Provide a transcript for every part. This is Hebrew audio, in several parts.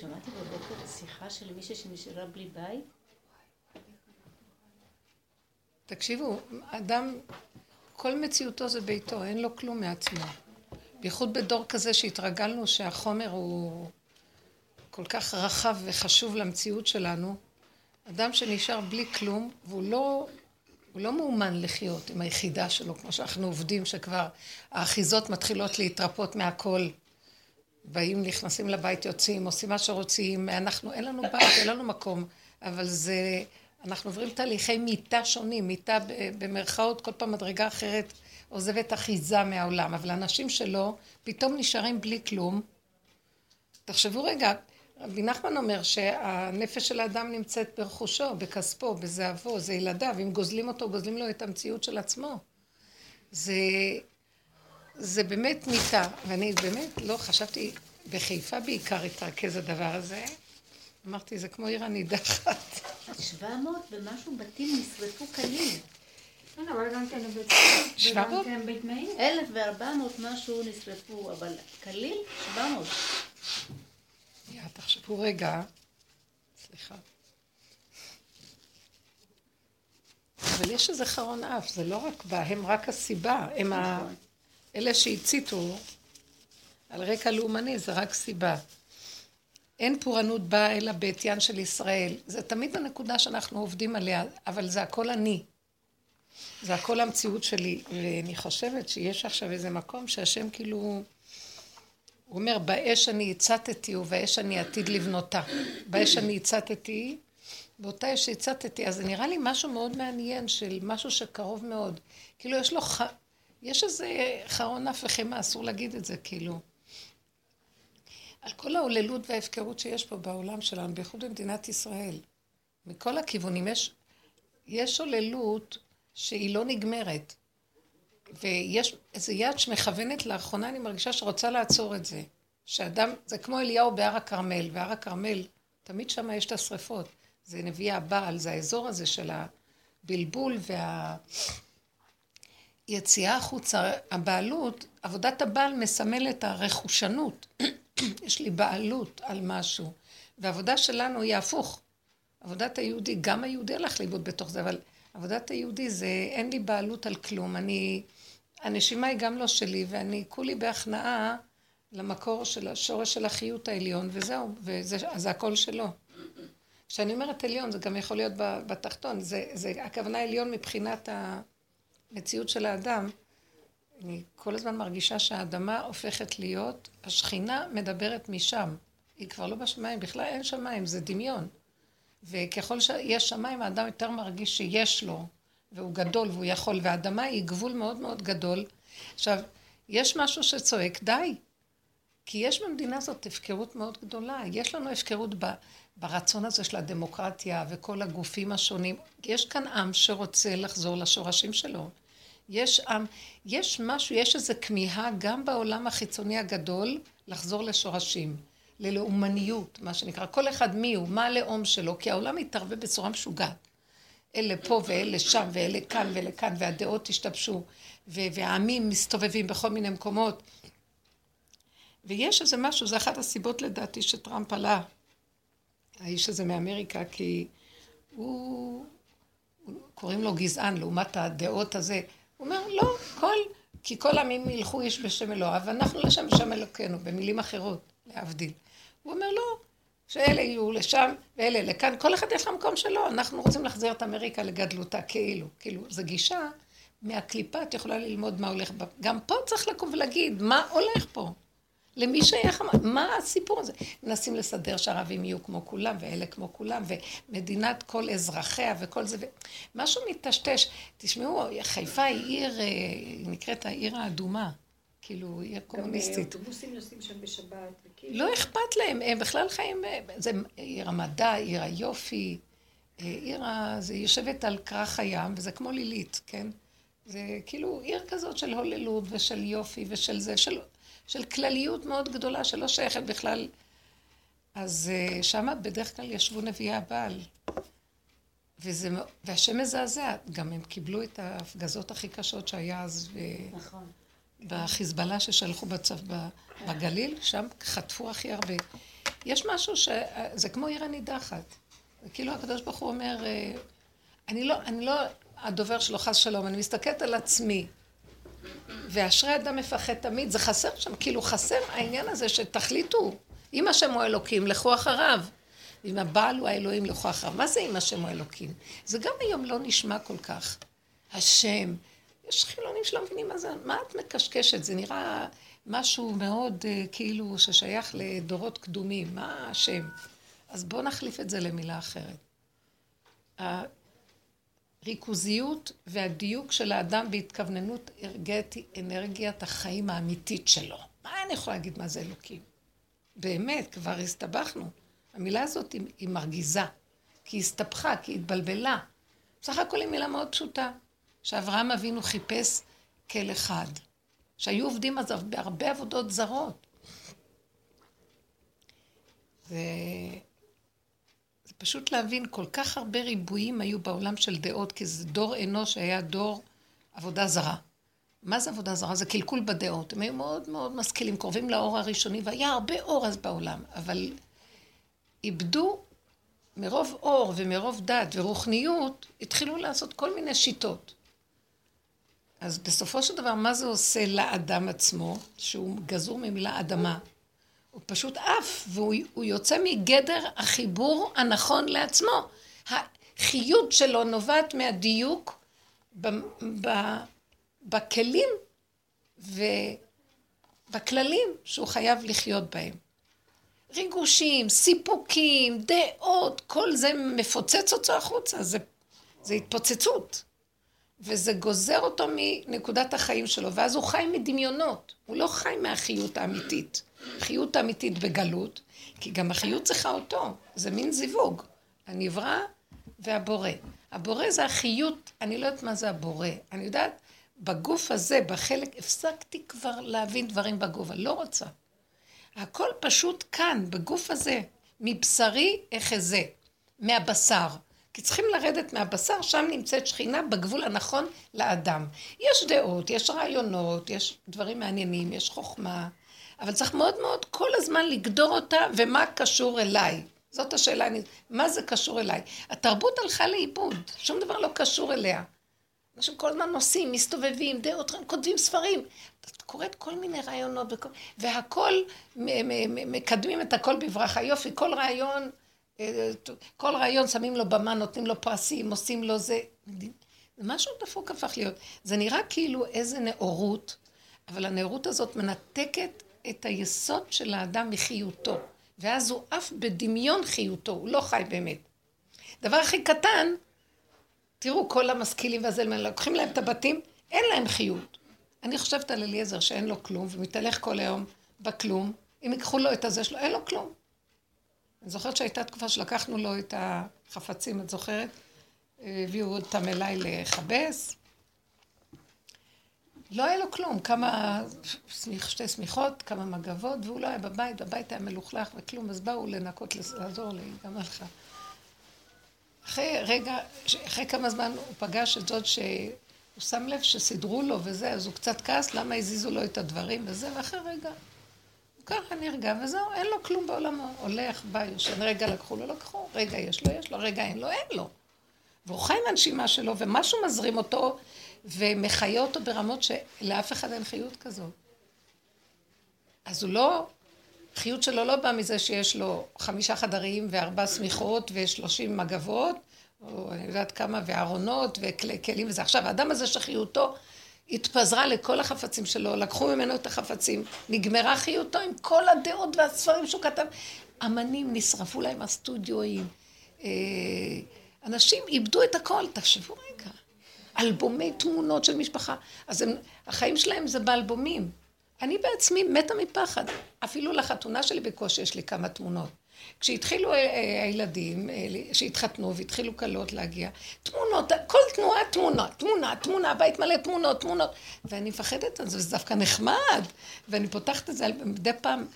שמעתי בבוקר שיחה של מישהי שנשארה בלי בית. תקשיבו, אדם, כל מציאותו זה ביתו, אין לו כלום מעצמו. בייחוד בדור כזה שהתרגלנו שהחומר הוא כל כך רחב וחשוב למציאות שלנו, אדם שנשאר בלי כלום, והוא לא, הוא לא מאומן לחיות עם היחידה שלו, כמו שאנחנו עובדים, שכבר האחיזות מתחילות להתרפות מהכל. באים, נכנסים לבית, יוצאים, עושים מה שרוצים, אנחנו, אין לנו בית, אין לנו מקום, אבל זה, אנחנו עוברים תהליכי מיטה שונים, מיטה במרכאות, כל פעם מדרגה אחרת עוזבת אחיזה מהעולם, אבל אנשים שלא, פתאום נשארים בלי כלום. תחשבו רגע, רבי נחמן אומר שהנפש של האדם נמצאת ברכושו, בכספו, בזהבו, זה ילדיו, אם גוזלים אותו, גוזלים לו את המציאות של עצמו. זה, זה באמת מיטה, ואני באמת לא חשבתי, בחיפה בעיקר התרכז הדבר הזה. אמרתי, זה כמו עיר הנידחת. 700 ומשהו בתים נשרפו כליל. כן, אבל גם כן בבית 700? מאיר. 1,400 משהו נשרפו, אבל כליל 700. יא, תחשבו רגע, סליחה. אבל יש איזה חרון אף, זה לא רק בה, הם רק הסיבה, הם ה... אלה שהציתו על רקע לאומני, זה רק סיבה. אין פורענות באה אלא בעטיין של ישראל. זה תמיד הנקודה שאנחנו עובדים עליה, אבל זה הכל אני. זה הכל המציאות שלי. ואני חושבת שיש עכשיו איזה מקום שהשם כאילו... הוא אומר, באש אני הצתתי ובאש אני עתיד לבנותה. באש אני הצתתי, באותה אש שהצתתי. אז זה נראה לי משהו מאוד מעניין של משהו שקרוב מאוד. כאילו יש לו ח... יש איזה חרון אף וחימה, אסור להגיד את זה, כאילו. על כל ההוללות וההפקרות שיש פה בעולם שלנו, בייחוד במדינת ישראל. מכל הכיוונים יש, יש הוללות שהיא לא נגמרת. ויש איזו יד שמכוונת לאחרונה, אני מרגישה שרוצה לעצור את זה. שאדם, זה כמו אליהו בהר הכרמל, והר הכרמל, תמיד שם יש את השריפות. זה נביא הבעל, זה האזור הזה של הבלבול וה... יציאה החוצה, הבעלות, עבודת הבעל מסמלת הרכושנות. יש לי בעלות על משהו. והעבודה שלנו היא הפוך. עבודת היהודי, גם היהודי הלך לאיבוד בתוך זה, אבל עבודת היהודי זה אין לי בעלות על כלום. אני, הנשימה היא גם לא שלי, ואני כולי בהכנעה למקור של השורש של החיות העליון, וזהו, וזה זה הכל שלו. כשאני אומרת עליון, זה גם יכול להיות בתחתון, זה, זה הכוונה עליון מבחינת ה... המציאות של האדם, אני כל הזמן מרגישה שהאדמה הופכת להיות, השכינה מדברת משם. היא כבר לא בשמיים, בכלל אין שמיים, זה דמיון. וככל שיש שמיים, האדם יותר מרגיש שיש לו, והוא גדול והוא יכול, והאדמה היא גבול מאוד מאוד גדול. עכשיו, יש משהו שצועק, די. כי יש במדינה הזאת הפקרות מאוד גדולה. יש לנו הפקרות ב, ברצון הזה של הדמוקרטיה וכל הגופים השונים. יש כאן עם שרוצה לחזור לשורשים שלו. יש עם, יש משהו, יש איזו כמיהה גם בעולם החיצוני הגדול לחזור לשורשים, ללאומניות, מה שנקרא. כל אחד מי הוא, מה הלאום שלו, כי העולם מתערבב בצורה משוגעת. אלה פה ואלה שם ואלה כאן ואלה כאן, והדעות השתבשו, והעמים מסתובבים בכל מיני מקומות. ויש איזה משהו, זה אחת הסיבות לדעתי שטראמפ עלה, האיש הזה מאמריקה, כי הוא, קוראים לו גזען לעומת הדעות הזה. הוא אומר, לא, כל, כי כל עמים ילכו איש בשם אלוהיו, ואנחנו לשם בשם אלוקינו, במילים אחרות, להבדיל. הוא אומר, לא, שאלה יהיו לשם ואלה לכאן, כל אחד יש לו מקום שלו, אנחנו רוצים להחזיר את אמריקה לגדלותה, כאילו, כאילו, זו גישה, מהקליפה את יכולה ללמוד מה הולך, גם פה צריך לקום ולהגיד, מה הולך פה? למי שייך, מה הסיפור הזה? מנסים לסדר שהערבים יהיו כמו כולם, ואלה כמו כולם, ומדינת כל אזרחיה וכל זה, משהו מטשטש. תשמעו, חיפה היא עיר, אה, היא נקראת העיר האדומה. כאילו, עיר קומוניסטית. גם אוטובוסים נוסעים שם בשבת. לא אכפת להם, הם בכלל חיים, אה, זה עיר המדע, עיר היופי, אה, עיר ה... זה יושבת על כרך הים, וזה כמו לילית, כן? זה כאילו עיר כזאת של הוללות ושל יופי ושל זה, של של כלליות מאוד גדולה שלא שייכת בכלל. אז אה, שם בדרך כלל ישבו נביאי הבעל. וזה, והשם מזעזע, גם הם קיבלו את ההפגזות הכי קשות שהיה אז ו... נכון. בחיזבאללה ששלחו בצו בגליל, שם חטפו הכי הרבה. יש משהו ש... זה כמו עיר הנידחת. כאילו הקדוש ברוך הוא אומר, אה, אני לא, אני לא הדובר שלו, חס שלום, אני מסתכלת על עצמי. ואשרי אדם מפחד תמיד, זה חסר שם, כאילו חסר העניין הזה שתחליטו, אם השם הוא אלוקים, לכו אחריו. ואם הבעל הוא האלוהים, לכו אחריו. מה זה אם השם הוא אלוקים? זה גם היום לא נשמע כל כך. השם. יש חילונים שלא מבינים מה זה, מה את מקשקשת? זה נראה משהו מאוד uh, כאילו ששייך לדורות קדומים. מה השם? אז בואו נחליף את זה למילה אחרת. הריכוזיות והדיוק של האדם בהתכווננות ארגטי, אנרגיית החיים האמיתית שלו. מה אני יכולה להגיד מה זה אלוקים? באמת, כבר הסתבכנו. המילה הזאת היא, היא מרגיזה, כי היא הסתבכה, כי היא התבלבלה. בסך הכל היא מילה מאוד פשוטה, שאברהם אבינו חיפש כל אחד, שהיו עובדים אז בהרבה עבודות זרות. פשוט להבין, כל כך הרבה ריבועים היו בעולם של דעות, כי זה דור אנוש שהיה דור עבודה זרה. מה זה עבודה זרה? זה קלקול בדעות. הם היו מאוד מאוד משכילים, קרובים לאור הראשוני, והיה הרבה אור אז בעולם, אבל איבדו מרוב אור ומרוב דת ורוחניות, התחילו לעשות כל מיני שיטות. אז בסופו של דבר, מה זה עושה לאדם עצמו, שהוא גזור ממילה אדמה? הוא פשוט עף, והוא יוצא מגדר החיבור הנכון לעצמו. החיות שלו נובעת מהדיוק ב, ב, בכלים ובכללים שהוא חייב לחיות בהם. ריגושים, סיפוקים, דעות, כל זה מפוצץ אותו החוצה, זה, זה התפוצצות. וזה גוזר אותו מנקודת החיים שלו, ואז הוא חי מדמיונות, הוא לא חי מהחיות האמיתית. החיות האמיתית בגלות, כי גם החיות צריכה אותו, זה מין זיווג, הנברא והבורא. הבורא זה החיות, אני לא יודעת מה זה הבורא, אני יודעת, בגוף הזה, בחלק, הפסקתי כבר להבין דברים אני לא רוצה. הכל פשוט כאן, בגוף הזה, מבשרי אחזה, מהבשר. כי צריכים לרדת מהבשר, שם נמצאת שכינה בגבול הנכון לאדם. יש דעות, יש רעיונות, יש דברים מעניינים, יש חוכמה, אבל צריך מאוד מאוד כל הזמן לגדור אותה, ומה קשור אליי. זאת השאלה, מה זה קשור אליי? התרבות הלכה לאיבוד, שום דבר לא קשור אליה. אנשים כל הזמן נוסעים, מסתובבים, דעות, כותבים ספרים. את קוראת כל מיני רעיונות, והכל, מקדמים את הכל בברכה. יופי, כל רעיון, אה, כל רעיון שמים לו במה, נותנים לו פרסים, עושים לו. זה משהו דפוק הפך להיות. זה נראה כאילו איזה נאורות, אבל הנאורות הזאת מנתקת את היסוד של האדם מחיותו. ואז הוא עף בדמיון חיותו, הוא לא חי באמת. דבר הכי קטן, תראו, כל המשכילים והזלמן, לוקחים להם את הבתים, אין להם חיות. אני חושבת על אליעזר שאין לו כלום, ומתהלך כל היום בכלום. אם ייקחו לו את הזה שלו, אין לו כלום. אני זוכרת שהייתה תקופה שלקחנו לו את החפצים, את זוכרת? הביאו אותם אליי לכבס. לא היה לו כלום, כמה, שתי שמיכות, כמה מגבות, והוא לא היה בבית, בבית היה מלוכלך וכלום, אז באו לנקות, לעזור לי, גם לך. אחרי רגע, אחרי כמה זמן הוא פגש את זאת שהוא שם לב שסידרו לו וזה, אז הוא קצת כעס למה הזיזו לו את הדברים וזה, ואחרי רגע, הוא ככה נרגע וזהו, אין לו כלום בעולמו. הולך, בא, יושן, רגע לקחו לו, לקחו, רגע יש לו, יש לו, רגע אין לו, אין לו. והוא חי עם הנשימה שלו, ומשהו מזרים אותו ומחיה אותו ברמות שלאף אחד אין חיות כזאת. אז הוא לא, החיות שלו לא באה מזה שיש לו חמישה חדרים וארבע שמיכות ושלושים מגבות, או אני יודעת כמה, וארונות וכלים וזה. עכשיו, האדם הזה שחיותו התפזרה לכל החפצים שלו, לקחו ממנו את החפצים, נגמרה חיותו עם כל הדעות והספרים שהוא כתב. אמנים נשרפו להם הסטודיואים, אה, אנשים איבדו את הכל, תחשבו רגע. אלבומי תמונות של משפחה. אז הם, החיים שלהם זה באלבומים. אני בעצמי מתה מפחד. אפילו לחתונה שלי בקושי יש לי כמה תמונות. כשהתחילו אה, אה, הילדים, אה, שהתחתנו והתחילו כלות להגיע, תמונות, כל תנועה תמונה, תמונה, תמונה, בית מלא תמונות, תמונות. ואני מפחדת על זה, זה דווקא נחמד. ואני פותחת את זה מדי פעם.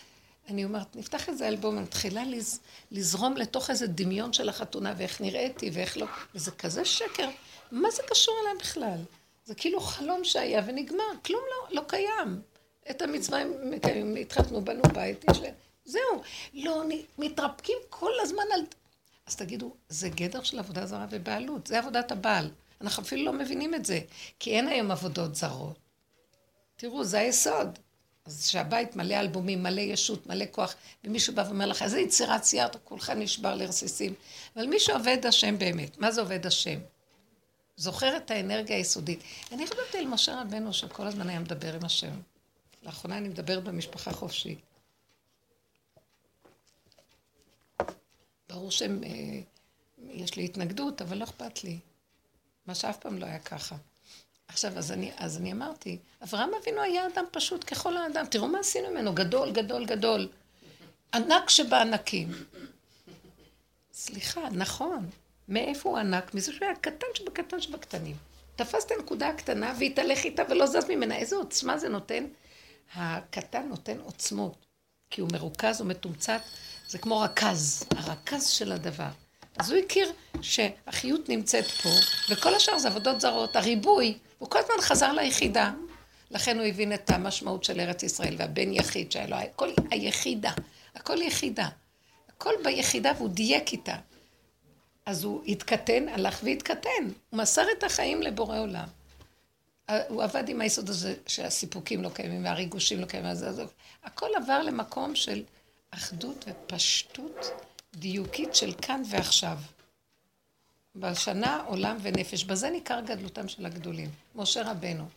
אני אומרת, נפתח איזה אלבום, אני מתחילה לז, לזרום לתוך איזה דמיון של החתונה, ואיך נראיתי ואיך לא, וזה כזה שקר. מה זה קשור אליי בכלל? זה כאילו חלום שהיה ונגמר, כלום לא, לא קיים. את המצווה הם מקיימים, התחתנו, בנו בית, יש להם, זהו. לא, מתרפקים כל הזמן על... אז תגידו, זה גדר של עבודה זרה ובעלות, זה עבודת הבעל. אנחנו אפילו לא מבינים את זה, כי אין היום עבודות זרות. תראו, זה היסוד. אז שהבית מלא אלבומים, מלא ישות, מלא כוח, ומישהו בא ואומר לך, איזה יצירת ציירת, כולך נשבר לרסיסים. אבל מי שעובד השם באמת, מה זה עובד השם? זוכר את האנרגיה היסודית. אני חושבת על משה רבנו שכל הזמן היה מדבר עם השם. לאחרונה אני מדברת במשפחה חופשי. ברור שהם, אה, יש לי התנגדות, אבל לא אכפת לי. מה שאף פעם לא היה ככה. עכשיו, אז אני, אז אני אמרתי, אברהם אבינו היה אדם פשוט ככל האדם. תראו מה עשינו ממנו, גדול, גדול, גדול. ענק שבענקים. סליחה, נכון. מאיפה הוא ענק? מזה שהוא היה קטן שבקטן שבקטנים. תפס את הנקודה הקטנה והתהלך איתה ולא זז ממנה. איזה עוצמה זה נותן? הקטן נותן עוצמות, כי הוא מרוכז, הוא מתומצת, זה כמו רכז, הרכז של הדבר. אז הוא הכיר שהחיות נמצאת פה, וכל השאר זה עבודות זרות, הריבוי, הוא כל הזמן חזר ליחידה. לכן הוא הבין את המשמעות של ארץ ישראל, והבן יחיד שהיה לו, הכל היחידה, הכל יחידה. הכל ביחידה והוא דייק איתה. אז הוא התקטן, הלך והתקטן. הוא מסר את החיים לבורא עולם. הוא עבד עם היסוד הזה שהסיפוקים לא קיימים והריגושים לא קיימים. אז, אז הכל עבר למקום של אחדות ופשטות דיוקית של כאן ועכשיו. בשנה עולם ונפש. בזה ניכר גדלותם של הגדולים. משה רבנו.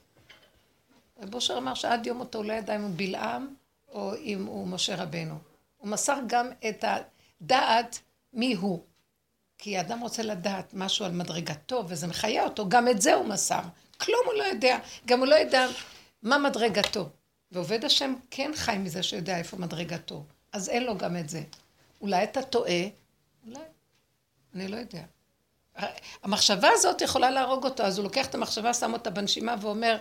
רב אושר אמר שעד יום מותו לא ידע אם הוא בלעם או אם הוא משה רבנו. הוא מסר גם את הדעת מי הוא. כי האדם רוצה לדעת משהו על מדרגתו, וזה מחיה אותו, גם את זה הוא מסר. כלום הוא לא יודע, גם הוא לא יודע מה מדרגתו. ועובד השם כן חי מזה שיודע איפה מדרגתו, אז אין לו גם את זה. אולי אתה טועה, אולי, אני לא יודע. המחשבה הזאת יכולה להרוג אותו, אז הוא לוקח את המחשבה, שם אותה בנשימה ואומר,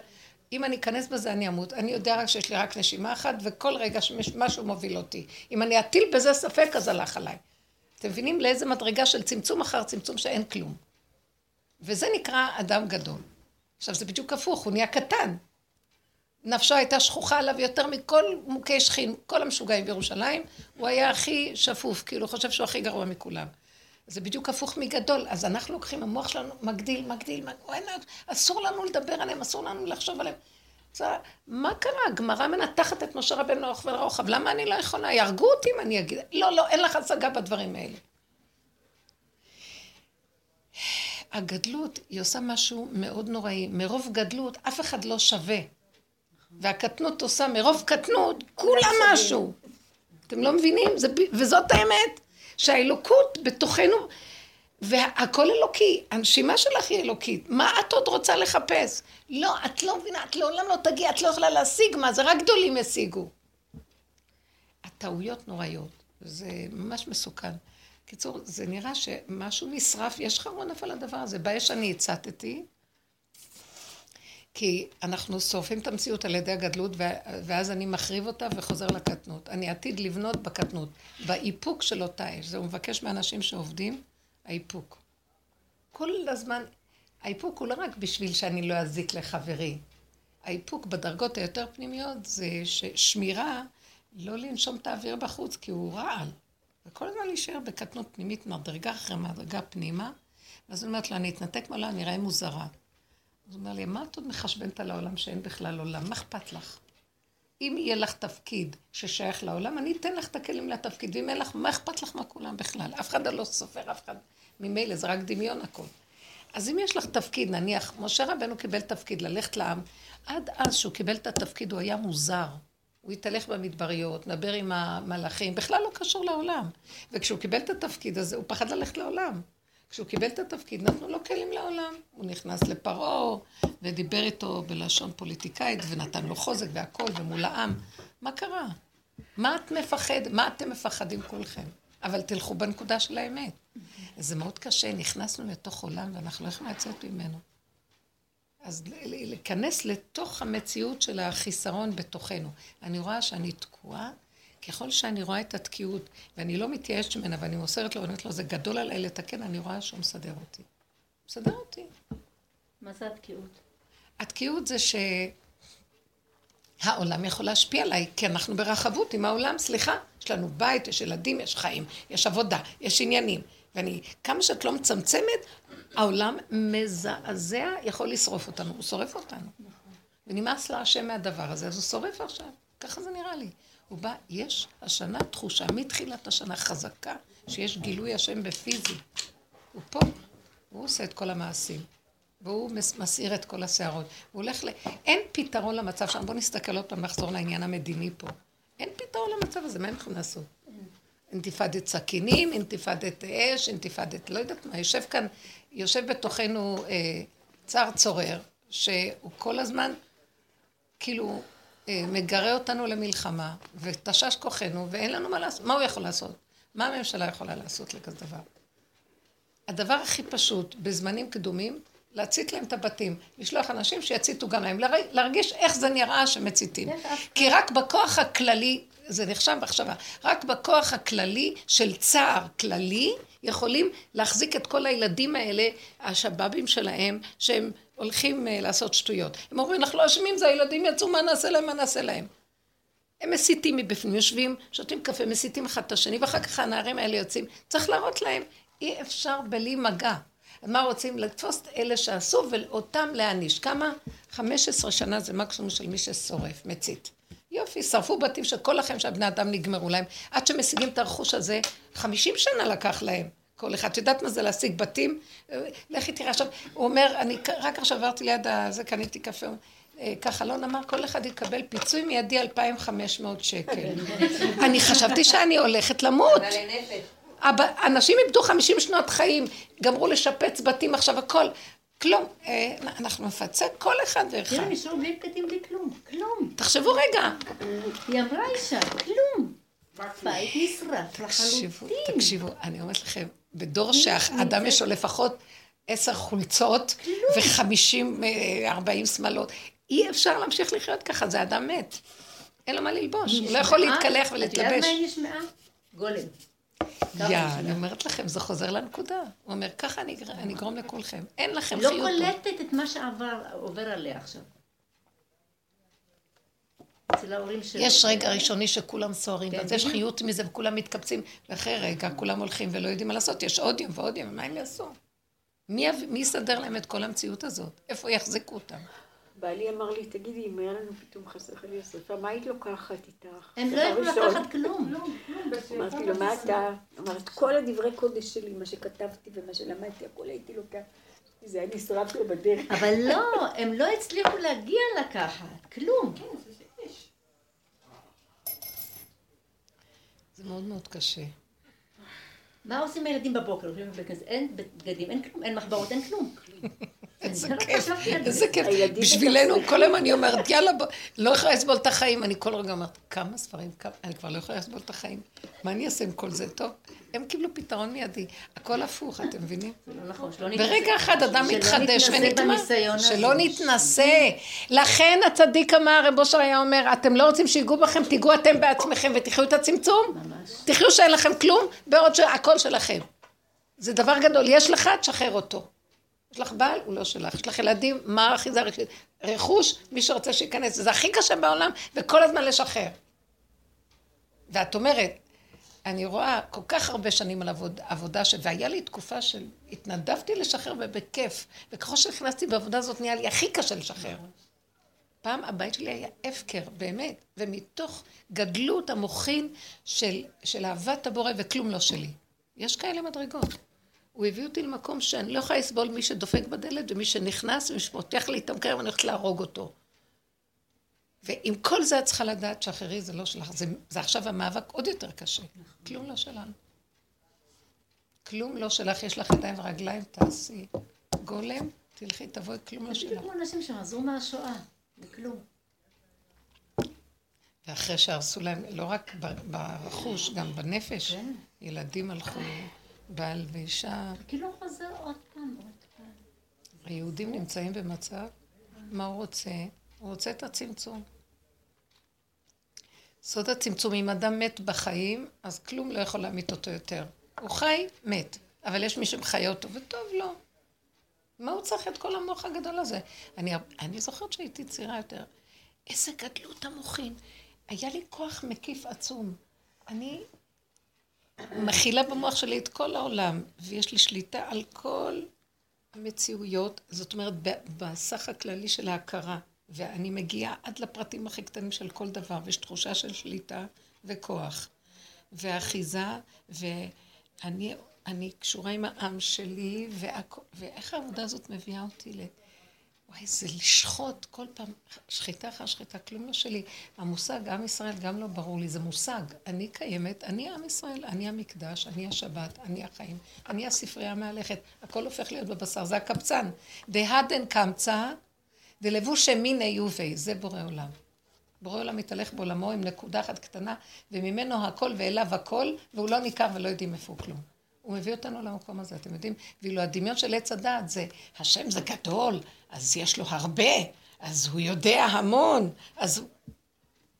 אם אני אכנס בזה אני אמות. אני יודע רק שיש לי רק נשימה אחת, וכל רגע שמשהו מוביל אותי. אם אני אטיל בזה ספק, אז הלך עליי. אתם מבינים לאיזה מדרגה של צמצום אחר צמצום שאין כלום. וזה נקרא אדם גדול. עכשיו זה בדיוק הפוך, הוא נהיה קטן. נפשו הייתה שכוחה עליו יותר מכל מוכי שכין, כל המשוגעים בירושלים, הוא היה הכי שפוף, כאילו חושב שהוא הכי גרוע מכולם. זה בדיוק הפוך מגדול. אז אנחנו לוקחים, המוח שלנו מגדיל, מגדיל, מגדיל, אסור לנו לדבר עליהם, אסור לנו לחשוב עליהם. מה קרה? הגמרא מנתחת את משה רבנו לאורך ולרוחב, למה אני לא יכולה? יהרגו אותי אם אני אגיד. לא, לא, אין לך השגה בדברים האלה. הגדלות, היא עושה משהו מאוד נוראי. מרוב גדלות, אף אחד לא שווה. והקטנות עושה, מרוב קטנות, כולה משהו. אתם לא מבינים? זה, וזאת האמת, שהאלוקות בתוכנו, והכל אלוקי, הנשימה שלך היא אלוקית, מה את עוד רוצה לחפש? לא, את לא מבינה, את לעולם לא תגיע, את לא יכולה להשיג מה, זה רק גדולים ישיגו. הטעויות נוראיות, זה ממש מסוכן. קיצור, זה נראה שמשהו נשרף, יש חרון אף על הדבר הזה. באש אני הצטתי, כי אנחנו שורפים את המציאות על ידי הגדלות, ואז אני מחריב אותה וחוזר לקטנות. אני עתיד לבנות בקטנות, באיפוק של אותה אש. זה הוא מבקש מאנשים שעובדים, האיפוק. כל הזמן, האיפוק הוא לא רק בשביל שאני לא אזיק לחברי. האיפוק בדרגות היותר פנימיות זה שמירה, לא לנשום את האוויר בחוץ, כי הוא רעל. וכל הזמן להישאר בקטנות פנימית, מדרגה אחרי מדרגה פנימה. ואז אני אומרת לו, אני אתנתק מעולם, אני אראה מוזרה. אז הוא אומר לי, מה את עוד מחשבנת על העולם שאין בכלל עולם? מה אכפת לך? אם יהיה לך תפקיד ששייך לעולם, אני אתן לך את הכלים לתפקיד, ואם אין לך, מה אכפת לך מהכולם בכלל? אף אחד לא סופר, אף אחד... ממילא, זה רק דמיון הכל. אז אם יש לך תפקיד, נניח, משה רבנו קיבל תפקיד ללכת לעם, עד אז שהוא קיבל את התפקיד הוא היה מוזר. הוא התהלך במדבריות, מדבר עם המלאכים, בכלל לא קשור לעולם. וכשהוא קיבל את התפקיד הזה, הוא פחד ללכת לעולם. כשהוא קיבל את התפקיד, נתנו לו כלים לעולם. הוא נכנס לפרעה, ודיבר איתו בלשון פוליטיקאית, ונתן לו חוזק והכול, ומול העם. מה קרה? מה את מפחד? מה אתם מפחדים כולכם? אבל תלכו בנקודה של האמת. זה מאוד קשה, נכנסנו לתוך עולם ואנחנו לא יכולים לצאת ממנו. אז להיכנס לתוך המציאות של החיסרון בתוכנו. אני רואה שאני תקועה, ככל שאני רואה את התקיעות, ואני לא מתייאשת ממנה, ואני מוסרת לו, ואני אומרת לו, זה גדול עליי לתקן, אני רואה שהוא מסדר אותי. מסדר אותי. מה זה התקיעות? התקיעות זה ש... העולם יכול להשפיע עליי, כי אנחנו ברחבות עם העולם, סליחה, יש לנו בית, יש ילדים, יש חיים, יש עבודה, יש עניינים. ואני, כמה שאת לא מצמצמת, העולם מזעזע, יכול לשרוף אותנו, הוא שורף אותנו. ונמאס להשם מהדבר הזה, אז הוא שורף עכשיו, ככה זה נראה לי. הוא בא, יש השנה תחושה, מתחילת השנה חזקה, שיש גילוי השם בפיזי. הוא פה, הוא עושה את כל המעשים. והוא מסעיר את כל השערות. הוא הולך ל... אין פתרון למצב שם. בואו נסתכל עוד פעם, נחזור לעניין המדיני פה. אין פתרון למצב הזה, מה הם יכולים לעשות? אינתיפאדת סכינים, אינתיפאדת אש, אינתיפאדת לא יודעת מה. יושב כאן, יושב בתוכנו אה, צר צורר, שהוא כל הזמן כאילו מגרה אותנו למלחמה, ותשש כוחנו, ואין לנו מה לעשות. מה הוא יכול לעשות? מה הממשלה יכולה לעשות לכזה דבר? הדבר הכי פשוט, בזמנים קדומים, להצית להם את הבתים, לשלוח אנשים שיציתו גם להם, להרגיש איך זה נראה שמציתים. כי רק בכוח הכללי, זה נחשב מחשבה, רק בכוח הכללי של צער כללי, יכולים להחזיק את כל הילדים האלה, השבאבים שלהם, שהם הולכים אה, לעשות שטויות. הם אומרים, אנחנו לא אשמים, זה הילדים יצאו, מה נעשה להם, מה נעשה להם. הם מסיתים מבפנים, יושבים, שותים קפה, מסיתים אחד את השני, ואחר כך הנערים האלה יוצאים. צריך להראות להם, אי אפשר בלי מגע. מה רוצים? לתפוס את אלה שעשו ואותם להעניש. כמה? 15 שנה זה מקסימום של מי ששורף, מצית. יופי, שרפו בתים שכל החיים של הבני אדם נגמרו להם. עד שמשיגים את הרכוש הזה, 50 שנה לקח להם. כל אחד. את יודעת מה זה להשיג בתים? לכי תראה עכשיו, הוא אומר, אני רק עכשיו עברתי ליד הזה, קניתי קפה, אה, ככה לא נאמר, כל אחד יקבל פיצוי מיידי 2,500 שקל. אני חשבתי שאני הולכת למות. אנשים איבדו 50 שנות חיים, גמרו לשפץ בתים עכשיו, הכל. כלום. אה, אנחנו נפצה כל אחד ואחד. תראה, נשארו בלי בגדים, בלי כלום. כלום. תחשבו רגע. היא אמרה אישה, כלום. בית נשרף לחלוטין. תקשיבו, אני אומרת לכם, בדור שאדם יש לו לפחות עשר חולצות וחמישים, אה, ארבעים שמאלות, אי אפשר להמשיך לחיות ככה, זה אדם מת. אין לו מה ללבוש, הוא לא יכול להתקלח ולהתלבש. את יודעת מה היא נשמעה? גולם. יא, אני אומרת לכם, זה חוזר לנקודה. הוא אומר, ככה אני אגרום לכולכם. אין לכם חיות. לא קולטת את מה שעובר עליה עכשיו. יש רגע ראשוני שכולם סוערים, ואז יש חיות מזה וכולם מתקבצים, ואחרי רגע כולם הולכים ולא יודעים מה לעשות, יש עוד יום ועוד יום, מה הם יעשו? מי, יסדר להם את כל המציאות הזאת? איפה יחזקו אותם? בעלי אמר לי, תגידי, אם היה לנו פתאום חסר חלילה שרפה, מה היית לוקחת איתך? הם לא יכלו לקחת כלום. אמרתי לו, מה אתה? אמרת, כל הדברי קודש שלי, מה שכתבתי ומה שלמדתי, הכל הייתי לוקחת. זה היה נשרף לו בדרך. אבל לא, הם לא הצליחו להגיע לקחת, כלום. זה מאוד מאוד קשה. מה עושים הילדים בבוקר? אין בגדים, אין כלום, אין מחברות, אין כלום. איזה כיף, איזה כיף. בשבילנו, כל היום אני אומרת, יאללה, לא יכולה לסבול את החיים. אני כל רגע אומרת, כמה ספרים, אני כבר לא יכולה לסבול את החיים. מה אני אעשה עם כל זה? טוב, הם קיבלו פתרון מיידי. הכל הפוך, אתם מבינים? לא נכון. ברגע אחד אדם מתחדש ונטמע. שלא נתנסה. לכן הצדיק אמר, רב אושר היה אומר, אתם לא רוצים שיגעו בכם, תיגעו אתם בעצמכם ותחיו את הצמצום. ממש. תחיו שאין לכם כלום, בעוד שהכל שלכם. זה דבר גדול. יש לך, תשחרר אותו. יש לך בעל, הוא לא שלך. יש לך ילדים, מה האחיזה הראשית? רכוש, מי שרוצה שייכנס. זה הכי קשה בעולם, וכל הזמן לשחרר. ואת אומרת, אני רואה כל כך הרבה שנים על עבוד, עבודה, ש... והיה לי תקופה של התנדבתי לשחרר ובכיף, וככל שנכנסתי בעבודה הזאת נהיה לי הכי קשה לשחרר. פעם הבית שלי היה הפקר, באמת, ומתוך גדלות המוחין של, של אהבת הבורא וכלום לא שלי. יש כאלה מדרגות. הוא הביא אותי למקום שאני לא יכולה לסבול מי שדופק בדלת ומי שנכנס ומי שפותח לי את המקרר ואני הולכת להרוג אותו. ועם כל זה את צריכה לדעת שאחרי זה לא שלך, זה, זה עכשיו המאבק עוד יותר קשה. כלום לא שלנו. כלום לא שלך, יש לך ידיים ורגליים, תעשי. גולם, תלכי, תבואי, כלום לא שלך. זה כמו אנשים שחזרו מהשואה, וכלום. ואחרי שהרסו להם, לא רק ברכוש, גם בנפש, כן. ילדים הלכו. בעל ואישה. כאילו חוזר עוד פעם, עוד פעם. היהודים נמצאים במצב, מה הוא רוצה? הוא רוצה את הצמצום. סוד הצמצום, אם אדם מת בחיים, אז כלום לא יכול להמית אותו יותר. הוא חי, מת. אבל יש מי שמחיה אותו, וטוב לו. לא. מה הוא צריך את כל המוח הגדול הזה? אני, אני זוכרת שהייתי צעירה יותר. איזה גדלות המוחין. היה לי כוח מקיף עצום. אני מכילה במוח שלי את כל העולם, ויש לי שליטה על כל המציאויות, זאת אומרת, בסך הכללי של ההכרה. ואני מגיעה עד לפרטים הכי קטנים של כל דבר, ויש תחושה של שליטה וכוח. ואחיזה, ואני אני קשורה עם העם שלי, והכ... ואיך העבודה הזאת מביאה אותי ל... וואי, זה לשחוט כל פעם, שחיטה אחר שחיטה, כלום לא שלי. המושג עם ישראל גם לא ברור לי, זה מושג. אני קיימת, אני עם ישראל, אני המקדש, אני השבת, אני החיים, אני הספרייה המהלכת, הכל הופך להיות בבשר, זה הקבצן. דהדן קמצא, דלבוש מיני יובי, זה בורא עולם. בורא עולם מתהלך בעולמו עם נקודה אחת קטנה, וממנו הכל ואליו הכל, והוא לא ניכר ולא יודעים איפה כלום. הוא מביא אותנו למקום הזה, אתם יודעים? ואילו הדמיון של עץ הדעת זה, השם זה גדול, אז יש לו הרבה, אז הוא יודע המון, אז הוא,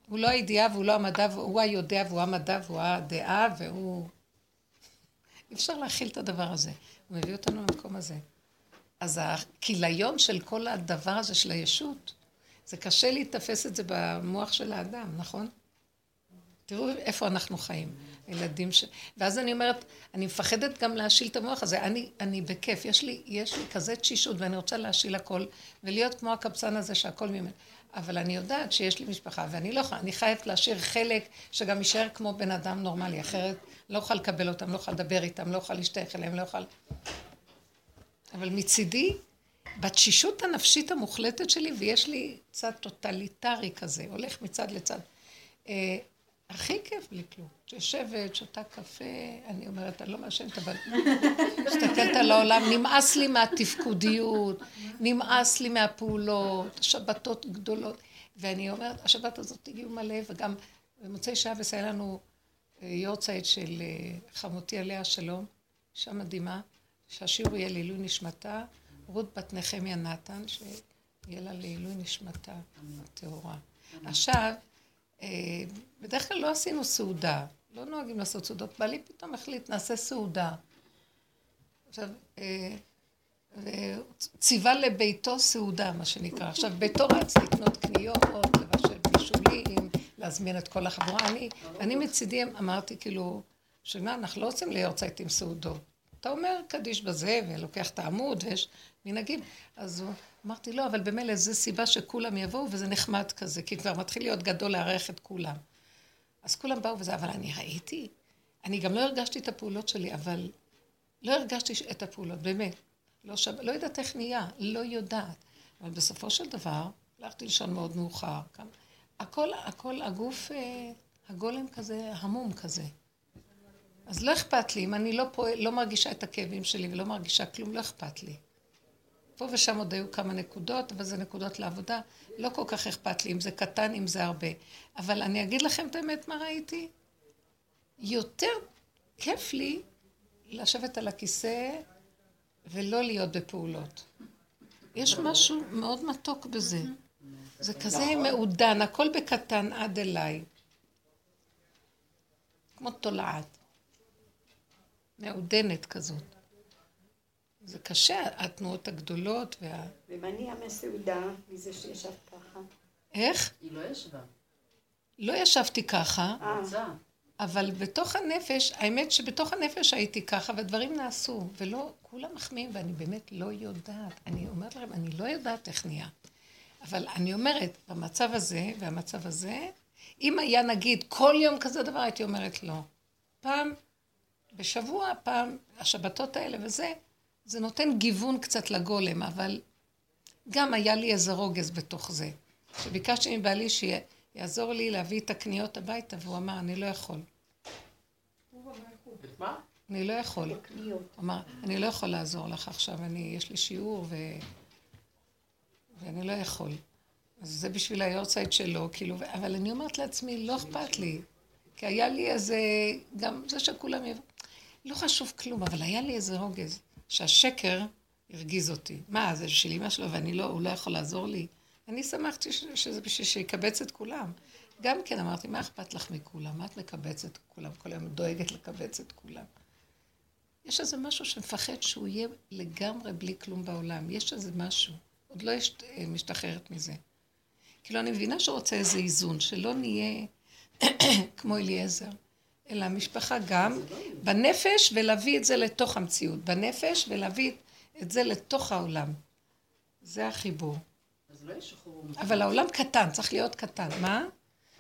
הוא לא הידיעה והוא לא המדע, הוא היודע והוא המדע והוא הדעה והוא... אי אפשר להכיל את הדבר הזה. הוא מביא אותנו למקום הזה. אז הכיליון של כל הדבר הזה של הישות, זה קשה להתפס את זה במוח של האדם, נכון? תראו איפה אנחנו חיים. ילדים ש... ואז אני אומרת, אני מפחדת גם להשיל את המוח הזה. אני, אני בכיף, יש לי, יש לי כזה תשישות ואני רוצה להשיל הכל, ולהיות כמו הקבצן הזה שהכל ממנו. אבל אני יודעת שיש לי משפחה, ואני לא יכולה, אני חייבת להשאיר חלק שגם יישאר כמו בן אדם נורמלי, אחרת לא אוכל לקבל אותם, לא אוכל לדבר איתם, לא אוכל להשתייך אליהם, לא אוכל... אבל מצידי, בתשישות הנפשית המוחלטת שלי, ויש לי צד טוטליטרי כזה, הולך מצד לצד. הכי כיף בלי כלום. יושבת, שותה קפה, אני אומרת, אני לא מעשנת, אבל מסתכלת על העולם, נמאס לי מהתפקודיות, נמאס לי מהפעולות, שבתות גדולות. ואני אומרת, השבת הזאת הגיעו מלא, וגם במוצאי שבס היה לנו אה, יורצייט של אה, חמותי עליה שלום, אישה מדהימה, שהשיעור יהיה לעילוי נשמתה, רות בת נחמיה נתן, שיהיה לה לעילוי נשמתה הטהורה. עכשיו, בדרך כלל לא עשינו סעודה, לא נוהגים לעשות סעודות. בעלי פתאום החליט, נעשה סעודה. עכשיו, אה, ציווה לביתו סעודה, מה שנקרא. עכשיו, ביתו רץ לקנות קניות, לבשל בישולים, להזמין את כל החבורה. אני, אני מצידי אמרתי, כאילו, שמה, אנחנו לא רוצים ליורצייט עם סעודות. אתה אומר קדיש בזה, ולוקח את העמוד, ויש מנהגים. אז אמרתי, לא, אבל במילא זו סיבה שכולם יבואו, וזה נחמד כזה, כי כבר מתחיל להיות גדול לארח את כולם. אז כולם באו וזה, אבל אני ראיתי, אני גם לא הרגשתי את הפעולות שלי, אבל לא הרגשתי את הפעולות, באמת. לא, שב... לא יודעת איך נהיה, לא יודעת. אבל בסופו של דבר, הלכתי לישון מאוד מאוחר. כאן. הכל, הכל, הגוף, אה, הגולם כזה, המום כזה. אז לא אכפת לי, אם אני לא, פועל, לא מרגישה את הכאבים שלי ולא מרגישה כלום, לא אכפת לי. פה ושם עוד היו כמה נקודות, אבל זה נקודות לעבודה. לא כל כך אכפת לי אם זה קטן, אם זה הרבה. אבל אני אגיד לכם את האמת מה ראיתי. יותר כיף לי לשבת על הכיסא ולא להיות בפעולות. יש משהו מאוד מתוק בזה. זה כזה נכון. מעודן, הכל בקטן עד אליי. כמו תולעת. מעודנת כזאת. זה קשה, התנועות הגדולות וה... ומה נהיה מהסעודה מזה שישבת ככה? איך? היא לא ישבה. לא ישבתי ככה, אה. אבל בתוך הנפש, האמת שבתוך הנפש הייתי ככה, והדברים נעשו, ולא, כולם מחמיאים, ואני באמת לא יודעת. אני אומרת לכם, אני לא יודעת איך נהיה. אבל אני אומרת, במצב הזה והמצב הזה, אם היה נגיד כל יום כזה דבר, הייתי אומרת לא. פעם בשבוע, פעם, השבתות האלה וזה, זה נותן גיוון קצת לגולם, אבל גם היה לי איזה רוגז בתוך זה. שביקשתי מבעלי שיעזור לי להביא את הקניות הביתה, והוא אמר, אני לא יכול. אני לא יכול. הוא אמר, אני לא יכול לעזור לך עכשיו, אני, יש לי שיעור ו... ואני לא יכול. אז זה בשביל היורצייט שלו, כאילו, אבל אני אומרת לעצמי, לא אכפת לי. כי היה לי איזה, גם זה שכולם יבואו, לא חשוב כלום, אבל היה לי איזה רוגז. שהשקר הרגיז אותי. מה, זה של אמא שלו ואני לא, הוא לא יכול לעזור לי? אני שמחתי ש, שזה בשביל שיקבץ את כולם. גם כן אמרתי, מה אכפת לך מכולם? מה את מקבצת את כולם? כל היום דואגת לקבץ את כולם. יש איזה משהו שמפחד שהוא יהיה לגמרי בלי כלום בעולם. יש איזה משהו. עוד לא יש, אה, משתחררת מזה. כאילו, אני מבינה שהוא רוצה איזה איזון, שלא נהיה כמו אליעזר, אלא המשפחה גם בנפש ולהביא את זה לתוך המציאות. בנפש ולהביא את זה לתוך העולם. זה החיבור. אז לא יהיה שחרור מוחלט. אבל העולם קטן, צריך להיות קטן. מה?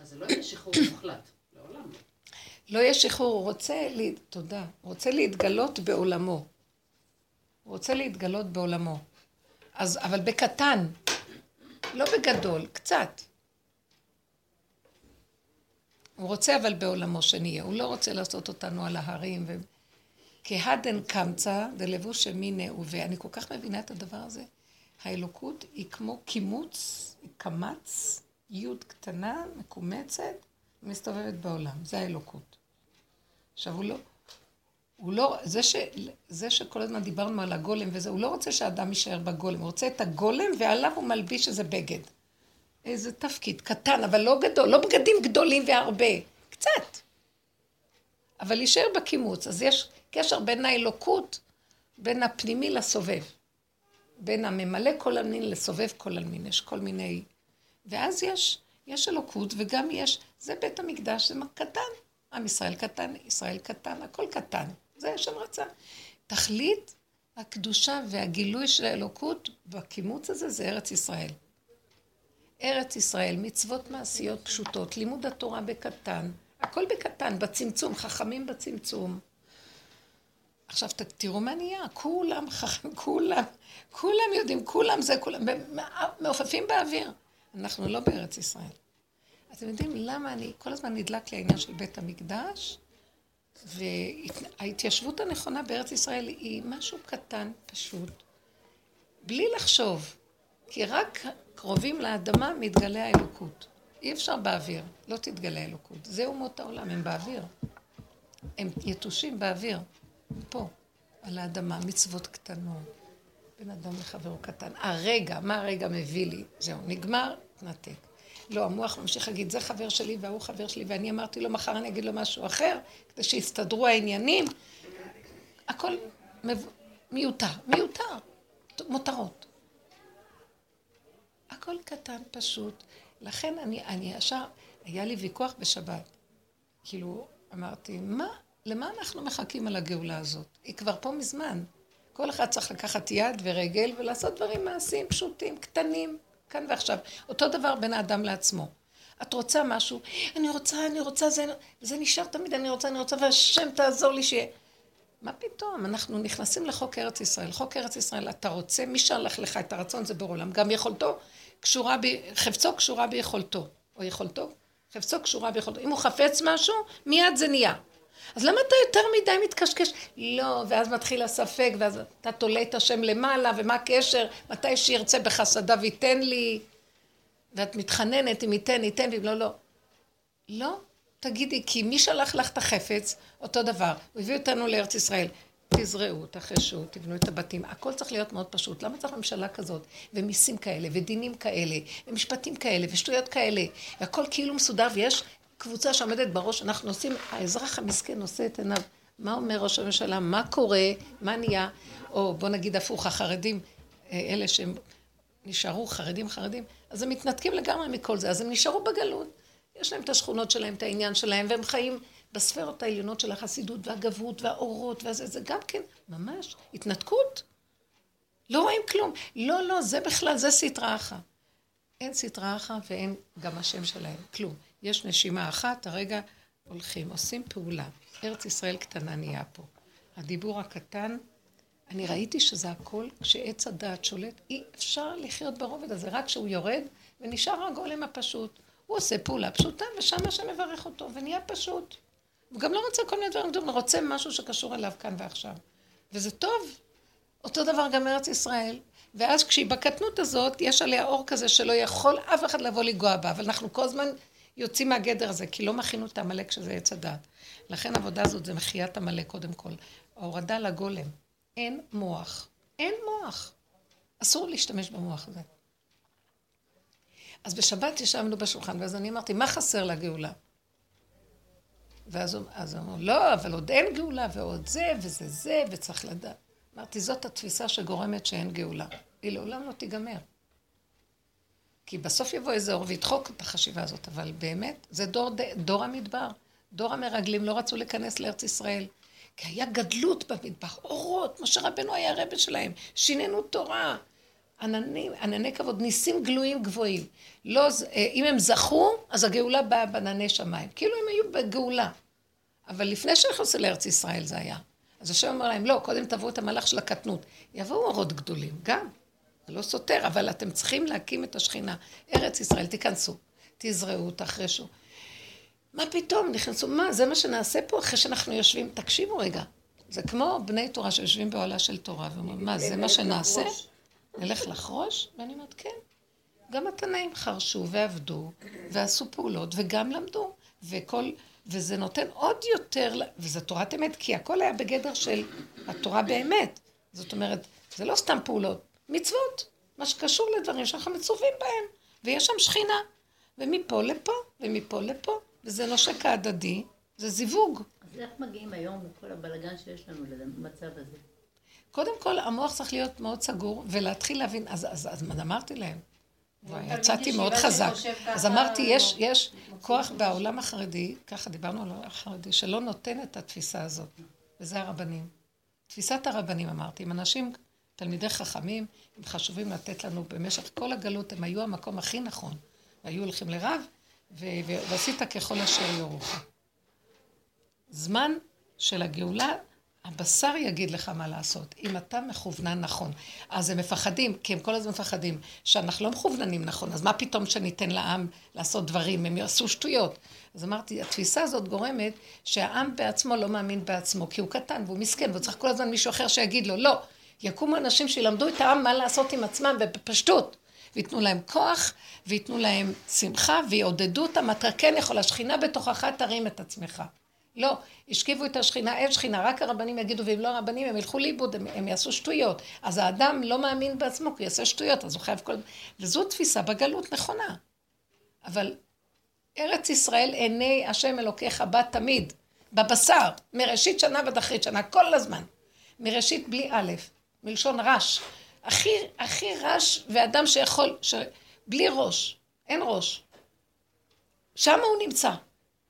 אז זה לא יהיה שחרור מוחלט. לעולם לא. לא יהיה שחרור, הוא רוצה, לה... תודה, הוא רוצה להתגלות בעולמו. הוא רוצה להתגלות בעולמו. אז, אבל בקטן, לא בגדול, קצת. הוא רוצה אבל בעולמו שנהיה, הוא לא רוצה לעשות אותנו על ההרים ו... כהדן קמצא דלבוש מיניה ואני כל כך מבינה את הדבר הזה. האלוקות היא כמו קימוץ, היא קמץ, יוד קטנה, מקומצת, מסתובבת בעולם. זה האלוקות. עכשיו הוא לא, הוא לא, זה, ש, זה שכל הזמן דיברנו על הגולם וזה, הוא לא רוצה שהאדם יישאר בגולם, הוא רוצה את הגולם ועליו הוא מלביש איזה בגד. איזה תפקיד קטן, אבל לא גדול, לא בגדים גדולים והרבה, קצת. אבל להישאר בקימוץ. אז יש קשר בין האלוקות, בין הפנימי לסובב. בין הממלא כל המין לסובב כל המין. יש כל מיני... ואז יש, יש אלוקות וגם יש, זה בית המקדש, זה קטן. עם ישראל קטן, ישראל קטן, הכל קטן. זה השם רצה. תכלית הקדושה והגילוי של האלוקות בקימוץ הזה זה ארץ ישראל. ארץ ישראל, מצוות מעשיות פשוטות, לימוד התורה בקטן, הכל בקטן, בצמצום, חכמים בצמצום. עכשיו תראו מה נהיה, כולם חכמים, כולם, כולם יודעים, כולם זה, כולם, מעופפים באוויר. אנחנו לא בארץ ישראל. אתם יודעים למה אני, כל הזמן נדלק לי העניין של בית המקדש, וההתיישבות הנכונה בארץ ישראל היא משהו קטן, פשוט, בלי לחשוב, כי רק קרובים לאדמה מתגלה האלוקות. אי אפשר באוויר, לא תתגלה האלוקות. זה אומות העולם, הם באוויר. הם יתושים באוויר, פה, על האדמה, מצוות קטנות. בן אדם לחברו קטן. הרגע, מה הרגע מביא לי? זהו, נגמר, נתק. לא, המוח ממשיך להגיד, זה חבר שלי והוא חבר שלי, ואני אמרתי לו, מחר אני אגיד לו משהו אחר, כדי שיסתדרו העניינים. הכל מיותר, מיותר, מותרות. הכל קטן, פשוט. לכן אני, אני ישר, היה לי ויכוח בשבת. כאילו, אמרתי, מה, למה אנחנו מחכים על הגאולה הזאת? היא כבר פה מזמן. כל אחד צריך לקחת יד ורגל ולעשות דברים מעשיים פשוטים, קטנים, כאן ועכשיו. אותו דבר בין האדם לעצמו. את רוצה משהו, אני רוצה, אני רוצה, זה, זה נשאר תמיד, אני רוצה, אני רוצה, והשם תעזור לי שיהיה. מה פתאום? אנחנו נכנסים לחוק ארץ ישראל. חוק ארץ ישראל, אתה רוצה, מי שלח לך את הרצון זה בור עולם. גם יכולתו קשורה, ב... חפצו קשורה ביכולתו. או יכולתו, חפצו קשורה ביכולתו. אם הוא חפץ משהו, מיד זה נהיה. אז למה אתה יותר מדי מתקשקש? לא, ואז מתחיל הספק, ואז אתה תולה את השם למעלה, ומה הקשר? מתי שירצה בחסדיו ייתן לי? ואת מתחננת אם ייתן, ייתן, ואם לא, לא. לא, תגידי, כי מי שלח לך את החפץ? אותו דבר. הוא הביא אותנו לארץ ישראל. תזרעו, תחשו, תבנו את הבתים. הכל צריך להיות מאוד פשוט. למה צריך ממשלה כזאת? ומיסים כאלה, ודינים כאלה, ומשפטים כאלה, ושטויות כאלה. והכל כאילו מסודר, ויש קבוצה שעומדת בראש, אנחנו עושים, האזרח המסכן נושא את עיניו. מה אומר ראש הממשלה? מה קורה? מה נהיה? או בוא נגיד הפוך, החרדים, אה, אלה שהם נשארו חרדים חרדים, אז הם מתנתקים לגמרי מכל זה, אז הם נשארו בגלות. יש להם את השכונות שלהם, את העניין שלהם, והם חיים בספרות העליונות של החסידות והגברות והאורות וזה, זה גם כן ממש התנתקות. לא רואים כלום. לא, לא, זה בכלל, זה סטרה אחת. אין סטרה אחת ואין גם השם שלהם, כלום. יש נשימה אחת, הרגע הולכים, עושים פעולה. ארץ ישראל קטנה נהיה פה. הדיבור הקטן, אני ראיתי שזה הכל, כשעץ הדעת שולט, אי אפשר לחיות ברובד הזה, רק כשהוא יורד ונשאר הגולם הפשוט. הוא עושה פעולה פשוטה, ושם השם מברך אותו, ונהיה פשוט. הוא גם לא רוצה כל מיני דברים גדולים, הוא רוצה משהו שקשור אליו כאן ועכשיו. וזה טוב. אותו דבר גם ארץ ישראל. ואז כשהיא בקטנות הזאת, יש עליה אור כזה שלא יכול אף אחד לבוא לגוע בה, אבל אנחנו כל הזמן יוצאים מהגדר הזה, כי לא מכינו את עמלק שזה עץ הדת. לכן העבודה הזאת זה מחיית עמלק קודם כל. ההורדה לגולם. אין מוח. אין מוח. אסור להשתמש במוח הזה. אז בשבת ישבנו בשולחן, ואז אני אמרתי, מה חסר לגאולה? ואז הוא אמר, לא, אבל עוד אין גאולה, ועוד זה, וזה זה, וצריך לדעת. אמרתי, זאת התפיסה שגורמת שאין גאולה. היא לעולם לא תיגמר. כי בסוף יבוא איזה אור וידחוק את החשיבה הזאת, אבל באמת, זה דור, דור המדבר. דור המרגלים לא רצו להיכנס לארץ ישראל. כי היה גדלות במדבר, אורות, משה רבנו היה הרבה שלהם, שינינו תורה, ענני, ענני כבוד, ניסים גלויים גבוהים. לא, אה, אם הם זכו, אז הגאולה באה בענני שמיים. כאילו הם היו בגאולה. אבל לפני שנכנסו לארץ ישראל זה היה. אז השם אומר להם, לא, קודם תבואו את המהלך של הקטנות. יבואו אורות גדולים, גם. זה לא סותר, אבל אתם צריכים להקים את השכינה. ארץ ישראל, תיכנסו, תזרעו, תחרשו. מה פתאום, נכנסו, מה, זה מה שנעשה פה אחרי שאנחנו יושבים? תקשיבו רגע. זה כמו בני תורה שיושבים באוהלה של תורה ואומרים, מה, זה מה שנעשה? נלך לחרוש? ואני אומרת, כן. גם התנאים חרשו ועבדו ועשו פעולות וגם למדו. וכל, וזה נותן עוד יותר, וזה תורת אמת, כי הכל היה בגדר של התורה באמת. זאת אומרת, זה לא סתם פעולות, מצוות, מה שקשור לדברים שאנחנו מצווים בהם, ויש שם שכינה. ומפה לפה, ומפה לפה, וזה נושק ההדדי, זה זיווג. אז איך מגיעים היום לכל הבלגן שיש לנו למצב הזה? קודם כל, המוח צריך להיות מאוד סגור, ולהתחיל להבין, אז, אז, אז, אז אמרתי להם, יצאתי מאוד חזק. אז אמרתי, יש, יש כוח בעולם החרדי, ככה דיברנו על העולם החרדי, שלא נותן את התפיסה הזאת, וזה הרבנים. תפיסת הרבנים, אמרתי, הם אנשים, תלמידי חכמים, הם חשובים לתת לנו במשך כל הגלות, הם היו המקום הכי נכון. והיו הולכים לרב, ועשית ככל אשר יורוך. זמן של הגאולה הבשר יגיד לך מה לעשות, אם אתה מכוונן נכון. אז הם מפחדים, כי הם כל הזמן מפחדים, שאנחנו לא מכווננים נכון, אז מה פתאום שניתן לעם לעשות דברים, הם יעשו שטויות. אז אמרתי, התפיסה הזאת גורמת שהעם בעצמו לא מאמין בעצמו, כי הוא קטן והוא מסכן, והוא צריך כל הזמן מישהו אחר שיגיד לו, לא. יקומו אנשים שילמדו את העם מה לעשות עם עצמם ובפשטות. וייתנו להם כוח, וייתנו להם שמחה, ויעודדו אותם, אתה כן יכול, השכינה בתוכך תרים את עצמך. לא, השכיבו את השכינה, אין שכינה, רק הרבנים יגידו, ואם לא הרבנים הם ילכו לאיבוד, הם, הם יעשו שטויות. אז האדם לא מאמין בעצמו, כי הוא יעשה שטויות, אז הוא חייב כל... וזו תפיסה בגלות נכונה. אבל ארץ ישראל עיני השם אלוקיך בה תמיד, בבשר, מראשית שנה ועד אחרית שנה, כל הזמן. מראשית בלי א', מלשון רש. הכי, הכי רש, ואדם שיכול, ש... בלי ראש, אין ראש. שם הוא נמצא.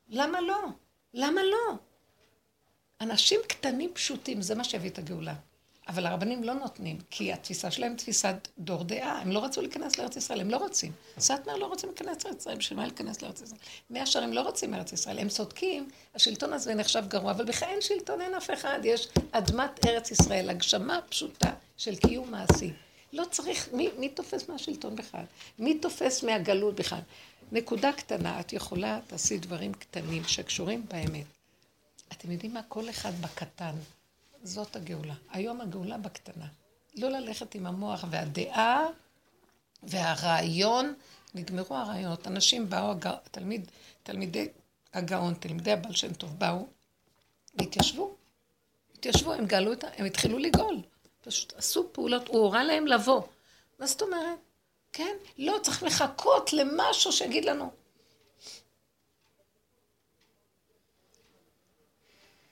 למה לא? למה לא? אנשים קטנים פשוטים, זה מה שהביא את הגאולה. אבל הרבנים לא נותנים, כי התפיסה שלהם תפיסת דור דעה, הם לא רצו להיכנס לארץ ישראל, הם לא רוצים. סאטמר לא רוצים להיכנס לארץ ישראל, בשביל מה להיכנס לארץ ישראל? מאה שערים לא רוצים לארץ ישראל, הם צודקים, השלטון הזה נחשב גרוע, אבל בכלל אין שלטון, אין אף אחד, יש אדמת ארץ ישראל, הגשמה פשוטה של קיום מעשי. לא צריך, מי, מי תופס מהשלטון בכלל? מי תופס מהגלות בכלל? נקודה קטנה, את יכולה, תעשי דברים קטנים שקשורים באמת. אתם יודעים מה? כל אחד בקטן. זאת הגאולה. היום הגאולה בקטנה. לא ללכת עם המוח והדעה והרעיון, נגמרו הרעיונות. אנשים באו, תלמיד, תלמידי הגאון, תלמידי הבעל שם טוב באו והתיישבו. התיישבו, הם גאלו את ה... הם התחילו לגאול. פשוט עשו פעולות, הוא הורה להם לבוא. מה זאת אומרת? כן? לא, צריך לחכות למשהו שיגיד לנו.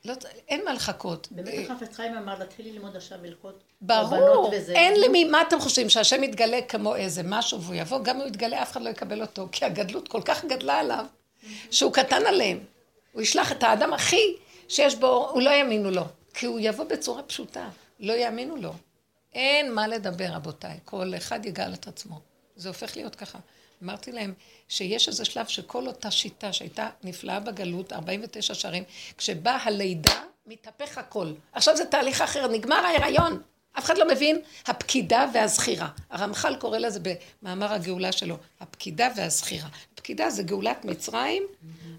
לא, אין מה לחכות. באמת החפץ חיים אמר להתחיל ללמוד עכשיו הלכות ברור, אין למי, מה אתם חושבים, שהשם יתגלה כמו איזה משהו והוא יבוא, גם אם הוא יתגלה אף אחד לא יקבל אותו, כי הגדלות כל כך גדלה עליו, שהוא קטן עליהם. הוא ישלח את האדם הכי שיש בו, הוא לא יאמינו לו, כי הוא יבוא בצורה פשוטה, לא יאמינו לו. אין מה לדבר, רבותיי, כל אחד יגאל את עצמו. זה הופך להיות ככה. אמרתי להם שיש איזה שלב שכל אותה שיטה שהייתה נפלאה בגלות, 49 שערים, כשבאה הלידה, מתהפך הכל. עכשיו זה תהליך אחר, נגמר ההיריון. אף אחד לא מבין, הפקידה והזכירה. הרמח"ל קורא לזה במאמר הגאולה שלו, הפקידה והזכירה. הפקידה זה גאולת מצרים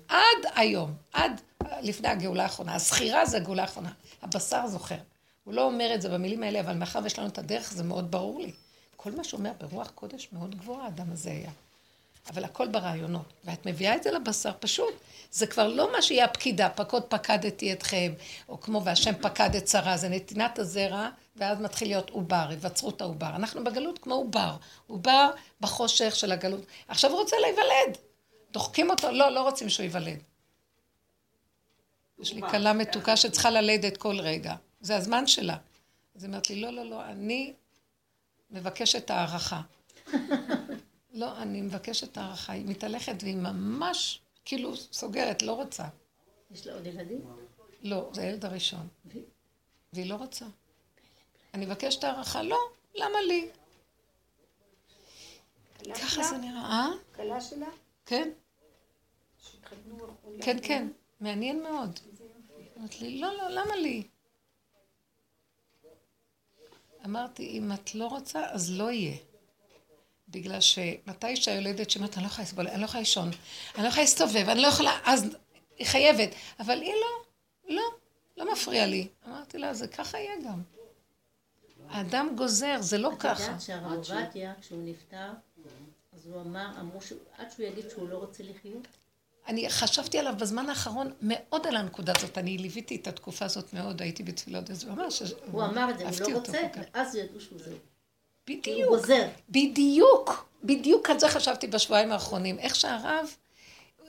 עד היום, עד לפני הגאולה האחרונה. הזכירה זה הגאולה האחרונה. הבשר זוכר. הוא לא אומר את זה במילים האלה, אבל מאחר ויש לנו את הדרך, זה מאוד ברור לי. כל מה שאומר ברוח קודש מאוד גבוהה, האדם הזה היה. אבל הכל ברעיונות. ואת מביאה את זה לבשר פשוט. זה כבר לא מה שיהיה הפקידה, פקוד פקדתי אתכם, או כמו והשם פקד את שרה, זה נתינת הזרע, ואז מתחיל להיות עובר, היווצרות העובר. אנחנו בגלות כמו עובר, עובר בחושך של הגלות. עכשיו הוא רוצה להיוולד. דוחקים אותו, לא, לא רוצים שהוא ייוולד. יש לי כלה מתוקה שצריכה ללדת כל רגע. זה הזמן שלה. אז היא אומרת לי, לא, לא, לא, אני מבקשת הערכה. לא, אני מבקשת הערכה. היא מתהלכת והיא ממש, כאילו, סוגרת, לא רוצה. יש לה עוד ילדים? לא, זה הילד הראשון. והיא לא רוצה. אני מבקשת הערכה, לא, למה לי? ככה? זה נראה. אה? כלה שלה? כן. כן, כן. מעניין מאוד. אמרת לי, לא, לא, למה לי? אמרתי, אם את לא רוצה, אז לא יהיה. בגלל שמתי שהיולדת שאומרת, אני לא יכולה לסבול, אני לא יכולה לישון, אני לא יכולה להסתובב, אני לא יכולה, אז היא חייבת. אבל היא לא, לא, לא מפריע לי. אמרתי לה, זה ככה יהיה גם. האדם גוזר, זה לא את ככה. יודעת שהרב עובדיה, כשהוא נפטר, אז הוא אמר, אמרו שעד שהוא יגיד שהוא לא רוצה לחיות, אני חשבתי עליו בזמן האחרון מאוד על הנקודה הזאת. אני ליוויתי את התקופה הזאת מאוד, הייתי בתפילות, אז הוא אמר ש... הוא אמר את זה, אהבתי הוא לא רוצה. ואז ידעו שהוא זהו. בדיוק, גוזר. בדיוק, בדיוק על זה חשבתי בשבועיים האחרונים. איך שהרב,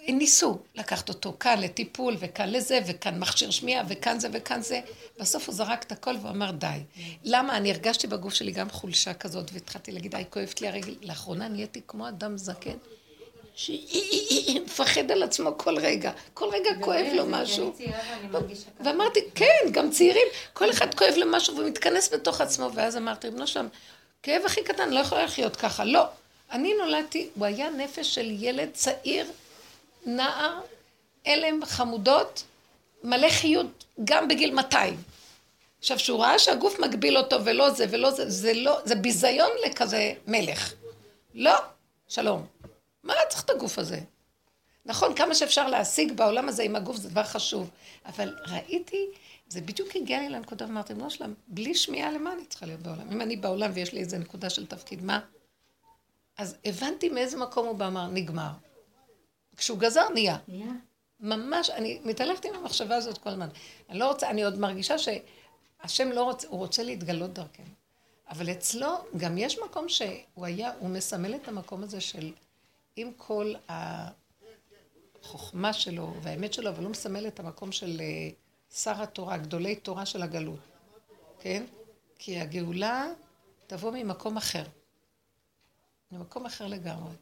ניסו לקחת אותו כאן לטיפול, וכאן לזה, וכאן מכשיר שמיעה, וכאן זה וכאן זה. בסוף הוא זרק את הכל ואמר די. למה? אני הרגשתי בגוף שלי גם חולשה כזאת, והתחלתי להגיד, היי, כואבת לי הרגל. לאחרונה נהייתי כמו אדם זקן, שמפחד על עצמו כל רגע. כל רגע כואב לו משהו. ואמרתי, כן, גם צעירים, כל אחד כואב לו משהו ומתכנס בתוך עצמו, ואז אמרתי, ריבונו שלם, כאב הכי קטן, לא יכולה לחיות ככה. לא. אני נולדתי, הוא היה נפש של ילד צעיר, נער, אלם, חמודות, מלא חיות, גם בגיל 200. עכשיו, כשהוא ראה שהגוף מגביל אותו ולא זה ולא זה, זה לא, זה ביזיון לכזה מלך. לא, שלום. מה צריך את הגוף הזה? נכון, כמה שאפשר להשיג בעולם הזה עם הגוף זה דבר חשוב, אבל ראיתי, זה בדיוק הגיע לי לנקודה ואמרתי, לא שלם, בלי שמיעה למה אני צריכה להיות בעולם? אם אני בעולם ויש לי איזה נקודה של תפקיד, מה? אז הבנתי מאיזה מקום הוא בא, אמר, נגמר. כשהוא גזר, נהיה. נהיה. ממש, אני מתהלכת עם המחשבה הזאת כל הזמן. אני לא רוצה, אני עוד מרגישה שהשם לא רוצה, הוא רוצה להתגלות דרכנו. אבל אצלו גם יש מקום שהוא היה, הוא מסמל את המקום הזה של עם כל החוכמה שלו והאמת שלו, אבל הוא מסמל את המקום של אה, שר התורה, גדולי תורה של הגלות, כן? כי הגאולה תבוא ממקום אחר. ממקום אחר לגמרי.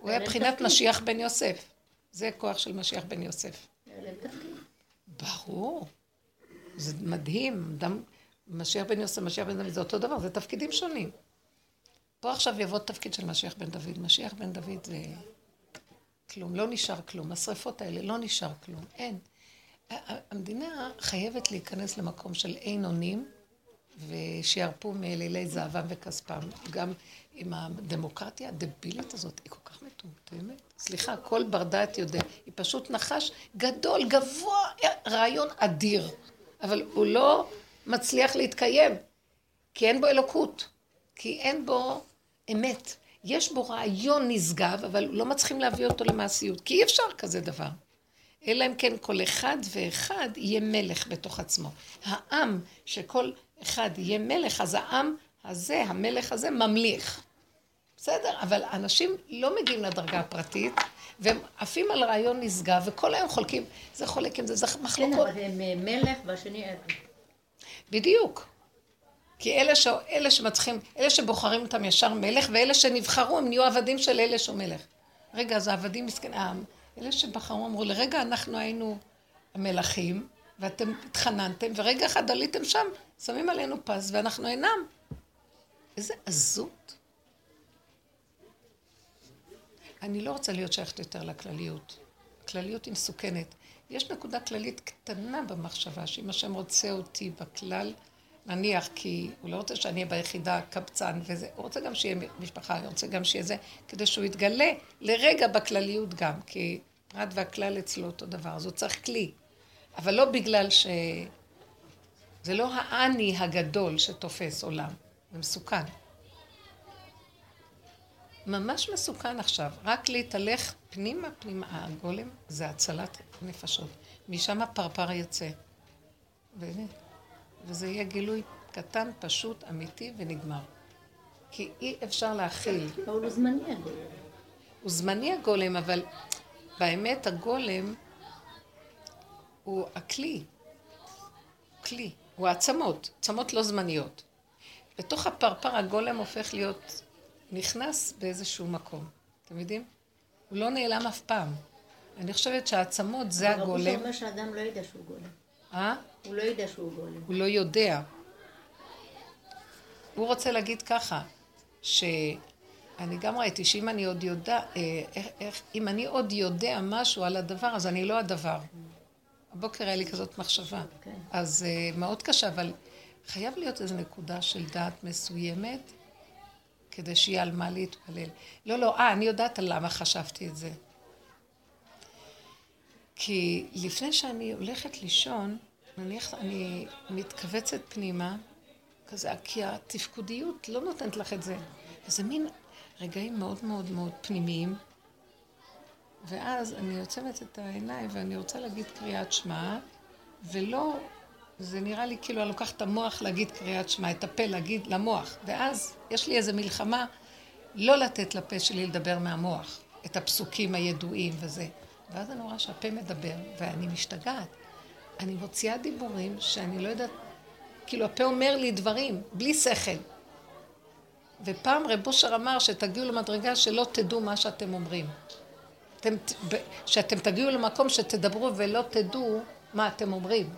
הוא היה בחינת. משיח בן יוסף. זה כוח של משיח בן יוסף. ברור. זה מדהים. משיח בן יוסף, משיח בן דוד, זה אותו דבר, זה תפקידים שונים. פה עכשיו יבוא תפקיד של משיח בן דוד. משיח בן דוד זה כלום, לא נשאר כלום. השריפות האלה, לא נשאר כלום, אין. המדינה חייבת להיכנס למקום של אין אונים, ושירפו מאלילי זהבם וכספם. גם עם הדמוקרטיה הדבילית הזאת, היא כל כך מטומטמת. סליחה, כל בר דעת יודע. היא פשוט נחש גדול, גבוה, רעיון אדיר. אבל הוא לא מצליח להתקיים, כי אין בו אלוקות. כי אין בו אמת. יש בו רעיון נשגב, אבל לא מצליחים להביא אותו למעשיות. כי אי אפשר כזה דבר. אלא אם כן כל אחד ואחד יהיה מלך בתוך עצמו. העם, שכל אחד יהיה מלך, אז העם הזה, המלך הזה, ממליך. בסדר, אבל אנשים לא מגיעים לדרגה הפרטית, והם עפים על רעיון נשגב, וכל היום חולקים, זה חולק עם זה, זה כן, מחלוקות. אבל הם אה, מלך והשני עבד. בדיוק. כי אלה, ש... אלה שמצליחים, אלה שבוחרים אותם ישר מלך, ואלה שנבחרו, הם נהיו עבדים של אלה שהוא מלך. רגע, אז העבדים מסכנים, אה, אלה שבחרו אמרו, לרגע אנחנו היינו המלכים, ואתם התחננתם, ורגע אחד עליתם שם, שמים עלינו פס, ואנחנו אינם. איזה עזות. אני לא רוצה להיות שייכת יותר לכלליות. הכלליות היא מסוכנת. יש נקודה כללית קטנה במחשבה, שאם השם רוצה אותי בכלל, נניח, כי הוא לא רוצה שאני אהיה ביחידה קבצן וזה, הוא רוצה גם שיהיה משפחה, הוא רוצה גם שיהיה זה, כדי שהוא יתגלה לרגע בכלליות גם, כי פרט והכלל אצלו אותו דבר, אז הוא צריך כלי. אבל לא בגלל ש... זה לא האני הגדול שתופס עולם, זה מסוכן. ממש מסוכן עכשיו, רק להתהלך פנימה פנימה, הגולם זה הצלת נפשות. משם הפרפר יצא. באמת. וזה יהיה גילוי קטן, פשוט, אמיתי ונגמר. כי אי אפשר להכיל. אבל הוא זמני הגול. הוא זמני הגולם, אבל באמת הגולם הוא הכלי. כלי. הוא העצמות, עצמות לא זמניות. בתוך הפרפר הגולם הופך להיות, נכנס באיזשהו מקום. אתם יודעים? הוא לא נעלם אף פעם. אני חושבת שהעצמות זה אבל רבו הגולם. אומר שאדם לא יודע שהוא גולם. אה? הוא לא יודע שהוא גולם. הוא לא יודע. הוא רוצה להגיד ככה, שאני גם ראיתי שאם אני עוד יודע, אה, איך, איך, אם אני עוד יודע משהו על הדבר, אז אני לא הדבר. הבוקר היה לי כזאת מחשבה. כן. אז uh, מאוד קשה, אבל חייב להיות איזו נקודה של דעת מסוימת, כדי שיהיה על מה להתפלל. לא, לא, אה, אני יודעת על למה חשבתי את זה. כי לפני שאני הולכת לישון, נניח אני מתכווצת פנימה, כזה, כי התפקודיות לא נותנת לך את זה. זה מין רגעים מאוד מאוד מאוד פנימיים, ואז אני עוצמת את העיניים ואני רוצה להגיד קריאת שמע, ולא, זה נראה לי כאילו אני לוקחת את המוח להגיד קריאת שמע, את הפה להגיד למוח, ואז יש לי איזו מלחמה לא לתת לפה שלי לדבר מהמוח, את הפסוקים הידועים וזה. ואז אני רואה שהפה מדבר, ואני משתגעת. אני מוציאה דיבורים שאני לא יודעת, כאילו הפה אומר לי דברים, בלי שכל. ופעם רב אושר אמר שתגיעו למדרגה שלא תדעו מה שאתם אומרים. אתם, שאתם תגיעו למקום שתדברו ולא תדעו מה אתם אומרים.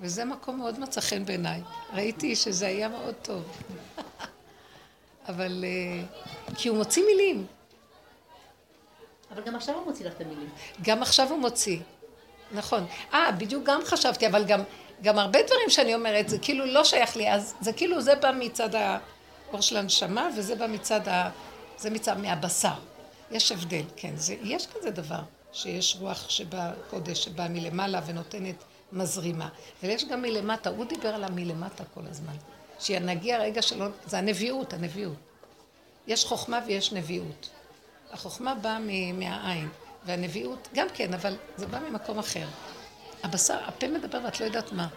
וזה מקום מאוד מצא חן בעיניי. ראיתי שזה היה מאוד טוב. אבל... אה, כי הוא מוציא מילים. אבל גם עכשיו הוא מוציא לך את המילים. גם עכשיו הוא מוציא. נכון. אה, בדיוק גם חשבתי, אבל גם, גם הרבה דברים שאני אומרת, זה כאילו לא שייך לי, אז זה כאילו, זה בא מצד האור של הנשמה, וזה בא מצד ה... זה מצד מהבשר. יש הבדל, כן. זה, יש כזה דבר, שיש רוח שבאה קודש, שבאה מלמעלה ונותנת מזרימה. ויש גם מלמטה, הוא דיבר על המלמטה כל הזמן. שנגיע רגע שלא... זה הנביאות, הנביאות. יש חוכמה ויש נביאות. החוכמה באה מהעין, והנביאות גם כן, אבל זה בא ממקום אחר. הבשר, הפה מדבר ואת לא יודעת מה.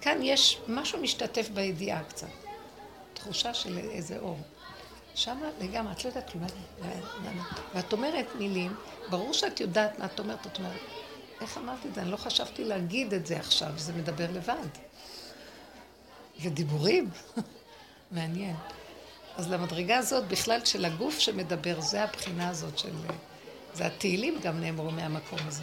כאן יש משהו משתתף בידיעה קצת. תחושה של איזה אור. שמה לגמרי, את לא יודעת כלום. ואת אומרת מילים, ברור שאת יודעת מה את אומרת, את אומרת, איך אמרתי את זה? אני לא חשבתי להגיד את זה עכשיו, זה מדבר לבד. ודיבורים, מעניין. אז למדרגה הזאת, בכלל של הגוף שמדבר, זה הבחינה הזאת של... זה התהילים גם נאמרו מהמקום הזה.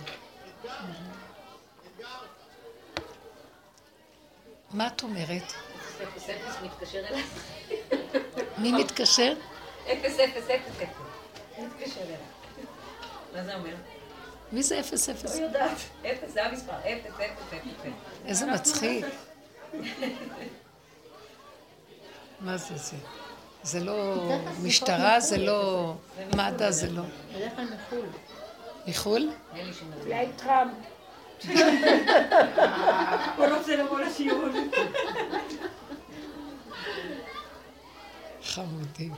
מה את אומרת? אפס אפס מתקשר אליי. מי מתקשר? אפס אפס אפס אפס. מתקשר אליי. מה זה אומר? מי זה אפס אפס? לא יודעת. אפס זה המספר. אפס אפס אפס אפס. איזה מצחיק. מה זה זה? זה לא משטרה, זה לא מד"א, זה לא... בדרך כלל מחו"ל. מחו"ל? אולי טראמפ. הוא רוצה לבוא לשיעור. חמודים.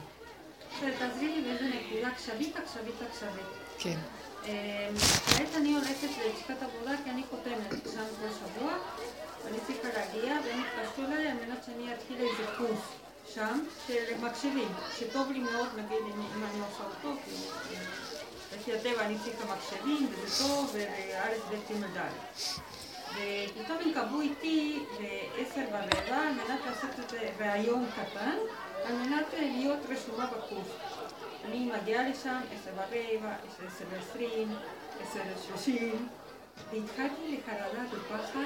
תעזרי לי באיזה נקודה עכשווית, עכשווית, עכשווית. כן. כעת אני הולכת ללשכת עבודה כי אני חותמת שם כל שבוע ואני צריכה להגיע והם התקשרו אליי על מנת שאני אתחיל איזה קורס שם של מקשיבים שטוב לי מאוד נגיד אם אני עושה אותו כי אה, לפי הטבע אני צריכה מקשיבים וזה טוב וא' ב' ג' ד' ופתאום הם קבעו איתי בעשר ורבע על מנת לעשות את זה והיום קטן על מנת להיות רשומה בקורס. אני מגיעה לשם עשר ורבע, עשר ועשרים, עשר ושלושים, והתחלתי לחרדה ופחד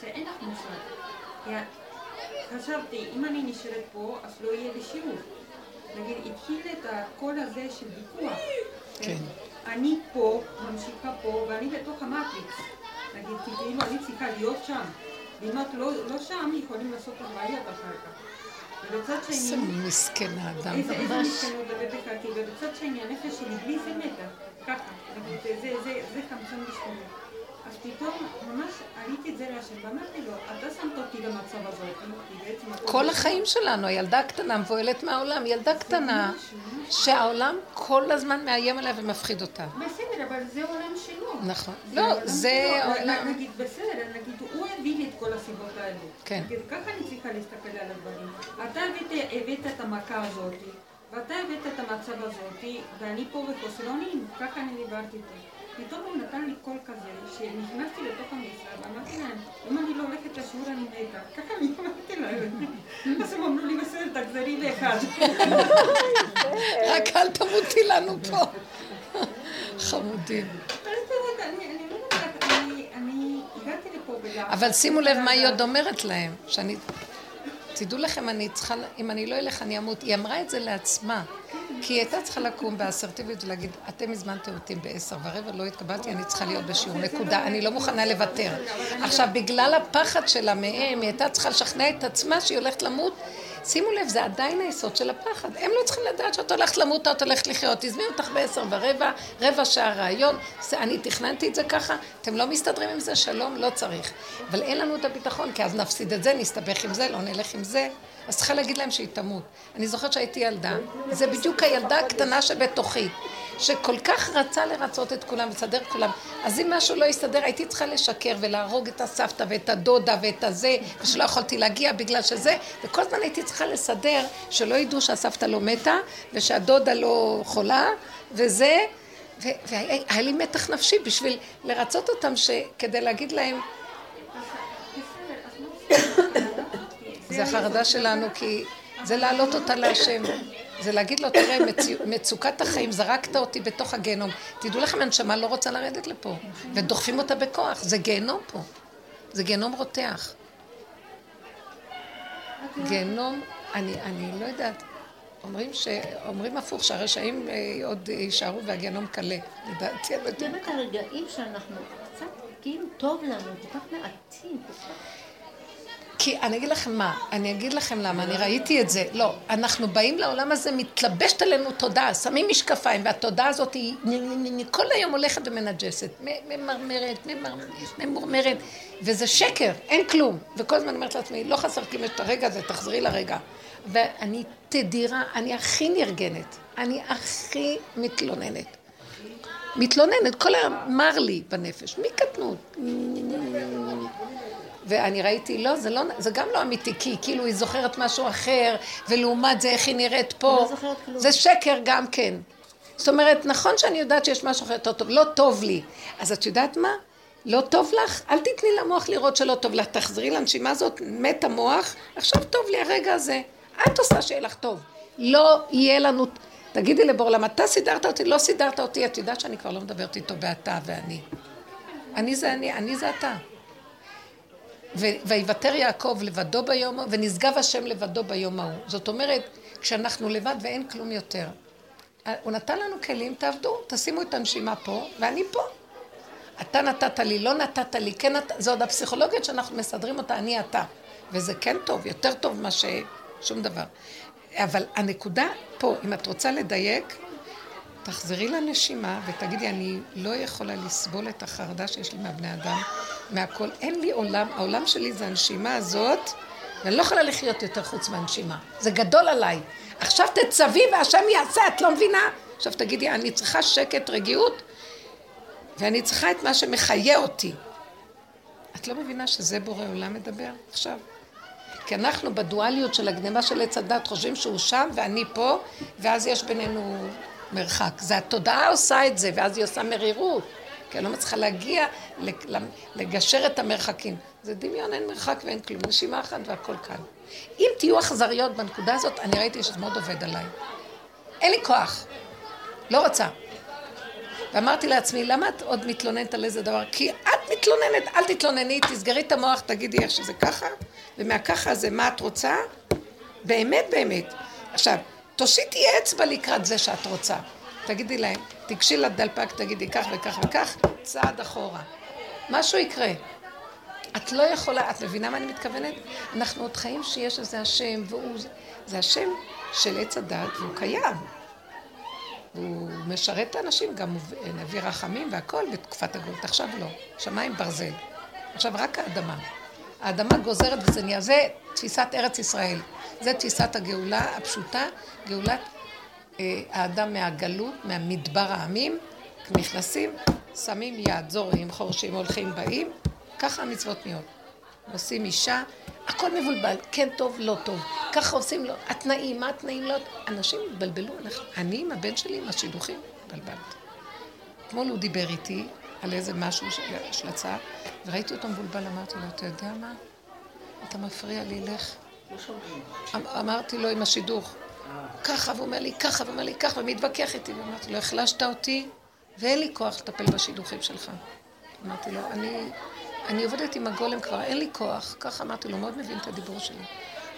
שאין לך מושג. חשבתי, אם אני נשארת פה, אז לא יהיה לי שיעור. נגיד, התחיל את הקול הזה של ויכוח. כן. אני פה, ממשיכה פה, ואני בתוך המטריקס. נגיד, כי כאילו אני צריכה להיות שם. ואם את לא, לא שם, יכולים לעשות לך בעיות אחר כך. ובצד איזה שני... מסכן האדם. איזה איזה מסכנות באמת כי ובצד שני הנפש שלי בלי זה מתה, ככה, נגיד, זה, זה, זה, זה חמצן בשבילי. אז פתאום ממש עליתי את זה להשם ואמרתי לו, אתה שמת אותי למצב הזה, בעצם... כל בסדר." החיים שלנו, הילדה הקטנה מבוהלת מהעולם, ילדה קטנה שהעולם כל הזמן מאיים עליה ומפחיד אותה. בסדר, אבל זה עולם שלו. נכון. לא, זה שלו. העולם. נגיד, בסדר, נגיד, הוא הביא לי את כל הסיבות האלו. כן. ככה אני צריכה להסתכל על הדברים. אתה הבאת, את המכה הזאת, ואתה הבאת את המצב הזאת, ואני פה אונים, ככה אני דיברתי איתו. פתאום הוא נתן לי קול כזה, שנכנסתי לתוך המשרד, ואמרתי להם, אם אני לא הולכת לשיעור אני מתה. ככה אני אמרתי להם. אז הם אמרו לי, בסדר, תחזרי לאחד. רק אל תמותי לנו פה. חמודים. אבל שימו לב מה היא עוד אומרת להם, שאני... תדעו לכם, אני צריכה, אם אני לא אלך אני אמות. היא אמרה את זה לעצמה, כי היא הייתה צריכה לקום באסרטיביות ולהגיד, אתם הזמנתם אותי בעשר ורבע, לא התקבלתי, אני צריכה להיות בשיעור, נקודה, אני לא מוכנה לוותר. עכשיו, בגלל הפחד שלה מהם, היא הייתה צריכה לשכנע את עצמה שהיא הולכת למות. שימו לב, זה עדיין היסוד של הפחד. הם לא צריכים לדעת שאת הולכת למות, את הולכת לחיות. תזמי אותך בעשר ורבע, רבע שעה רעיון, אני תכננתי את זה ככה, אתם לא מסתדרים עם זה, שלום, לא צריך. אבל אין לנו את הביטחון, כי אז נפסיד את זה, נסתבך עם זה, לא נלך עם זה. אז צריכה להגיד להם שהיא תמות. אני זוכרת שהייתי ילדה, זה בדיוק הילדה הקטנה שבתוכי, שכל כך רצה לרצות את כולם, לסדר את כולם. אז אם משהו לא יסתדר, הייתי צריכה לשקר ולהרוג את הסבתא ואת הדודה ואת הזה, ושלא יכולתי להגיע בגלל שזה, וכל הזמן הייתי צריכה לסדר שלא ידעו שהסבתא לא מתה, ושהדודה לא חולה, וזה, והיה לי מתח נפשי בשביל לרצות אותם, כדי להגיד להם, זה החרדה שלנו, כי זה להעלות אותה להשם. זה להגיד לו, תראה, מצוקת החיים, זרקת אותי בתוך הגיהנום. תדעו לכם, הנשמה לא רוצה לרדת לפה, ודוחפים אותה בכוח. זה גיהנום פה. זה גיהנום רותח. גיהנום, אני, אני לא יודעת. אומרים, ש... אומרים הפוך, שהרשעים אה, עוד יישארו והגיהנום קלה. לדעתי, אני. באמת הרגעים שאנחנו קצת, כאילו טוב לנו, כל כך מעטים, כל כך... כי אני אגיד לכם מה, אני אגיד לכם למה, אני ראיתי את זה. לא, אנחנו באים לעולם הזה, מתלבשת עלינו תודעה, שמים משקפיים, והתודעה הזאת היא כל היום הולכת ומנג'סת, ממרמרת, ממורמרת, וזה שקר, אין כלום. וכל הזמן אומרת לעצמי, לא חסר כלום, יש את הרגע הזה, תחזרי לרגע. ואני תדירה, אני הכי נרגנת, אני הכי מתלוננת. מתלוננת, כל היום מר לי בנפש, מקטנות. ואני ראיתי, לא, זה, לא, זה גם לא אמיתי, כי כאילו היא זוכרת משהו אחר, ולעומת זה איך היא נראית פה. לא זוכרת כלום. זה שקר גם כן. זאת אומרת, נכון שאני יודעת שיש משהו אחר יותר טוב, לא טוב לי. אז את יודעת מה? לא טוב לך? אל תתני למוח לראות שלא טוב לך. תחזרי לנשימה הזאת, מת המוח, עכשיו טוב לי הרגע הזה. את עושה שיהיה לך טוב. לא יהיה לנו... תגידי לבור, למה אתה סידרת אותי? לא סידרת אותי, את יודעת שאני כבר לא מדברת איתו באתה ואני. אני זה אני, אני זה אתה. ויוותר יעקב לבדו ביום ההוא, ונשגב השם לבדו ביום ההוא. זאת אומרת, כשאנחנו לבד ואין כלום יותר. הוא נתן לנו כלים, תעבדו, תשימו את הנשימה פה, ואני פה. אתה נתת לי, לא נתת לי, כן נתת, זה עוד הפסיכולוגיה שאנחנו מסדרים אותה, אני אתה. וזה כן טוב, יותר טוב מה ששום דבר. אבל הנקודה פה, אם את רוצה לדייק, תחזרי לנשימה ותגידי, אני לא יכולה לסבול את החרדה שיש לי מהבני אדם, מהכל. אין לי עולם, העולם שלי זה הנשימה הזאת, ואני לא יכולה לחיות יותר חוץ מהנשימה. זה גדול עליי. עכשיו תצווי והשם יעשה, את לא מבינה? עכשיו תגידי, אני צריכה שקט, רגיעות, ואני צריכה את מה שמחיה אותי. את לא מבינה שזה בורא עולם מדבר עכשיו? כי אנחנו בדואליות של הגניבה של עץ הדת חושבים שהוא שם ואני פה, ואז יש בינינו מרחק. זה התודעה עושה את זה, ואז היא עושה מרירות. כי אני לא מצליחה להגיע, לגשר את המרחקים. זה דמיון, אין מרחק ואין כלום. נשימה אחת והכל כאן. אם תהיו אכזריות בנקודה הזאת, אני ראיתי שזה מאוד עובד עליי. אין לי כוח. לא רוצה. ואמרתי לעצמי, למה את עוד מתלוננת על איזה דבר? כי את מתלוננת, אל תתלונני, תסגרי את המוח, תגידי איך שזה ככה, ומהככה הזה מה את רוצה? באמת, באמת. עכשיו, תושיטי אצבע לקראת זה שאת רוצה. תגידי להם, תיגשי לדלפק, תגידי כך וכך וכך, צעד אחורה. משהו יקרה. את לא יכולה, את מבינה מה אני מתכוונת? אנחנו עוד חיים שיש איזה השם, והוא, זה השם של עץ הדת, והוא קיים. הוא משרת את האנשים, גם נביא רחמים והכל בתקופת הגלות. עכשיו לא, שמיים ברזל. עכשיו רק האדמה. האדמה גוזרת וזה נהיה, זה תפיסת ארץ ישראל. זה תפיסת הגאולה הפשוטה, גאולת אה, האדם מהגלות, מהמדבר העמים, נכנסים, שמים יד, זורעים, חורשים, הולכים, באים, ככה המצוות נהיות. עושים אישה, הכל מבולבל, כן טוב, לא טוב. ככה עושים לו, התנאים, מה התנאים לא... אנשים התבלבלו, אני עם הבן שלי, עם השידוכים, התבלבלתי. אתמול הוא דיבר איתי על איזה משהו של, של הצעה, וראיתי אותו מבולבל, אמרתי לו, אתה יודע מה? אתה מפריע לי, לך. אמ- אמרתי לו עם השידוך, ככה, והוא אומר לי ככה, והוא אומר לי ככה, ומתווכח איתי, ואמרתי לו, החלשת אותי, ואין לי כוח לטפל בשידוכים שלך. אמרתי לו, אני, אני עובדת עם הגולם כבר, אין לי כוח. ככה אמרתי לו, מאוד מבין את הדיבור שלי.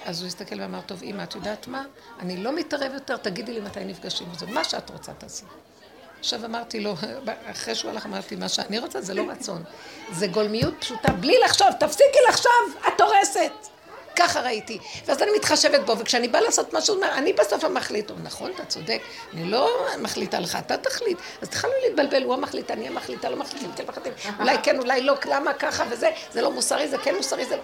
אז הוא הסתכל ואמר, טוב, אמא, את יודעת מה? אני לא מתערב יותר, תגידי לי מתי נפגשים. זה מה שאת רוצה תעשי. עכשיו אמרתי לו, אחרי שהוא הלך אמרתי, מה שאני רוצה זה לא רצון. זה גולמיות פשוטה, בלי לחשוב, תפסיקי לחשוב, את הורסת. ככה ראיתי. ואז אני מתחשבת בו, וכשאני באה לעשות משהו, הוא אומר, אני בסוף המחליט. הוא נכון, אתה צודק, אני לא מחליטה לך, אתה תחליט. אז התחלנו להתבלבל, הוא המחליט, אני המחליטה, לא מחליטים, כן מחליטים. אולי כן, אולי לא, למה ככה וזה, זה לא מוסרי, זה כן מוסרי, זה לא...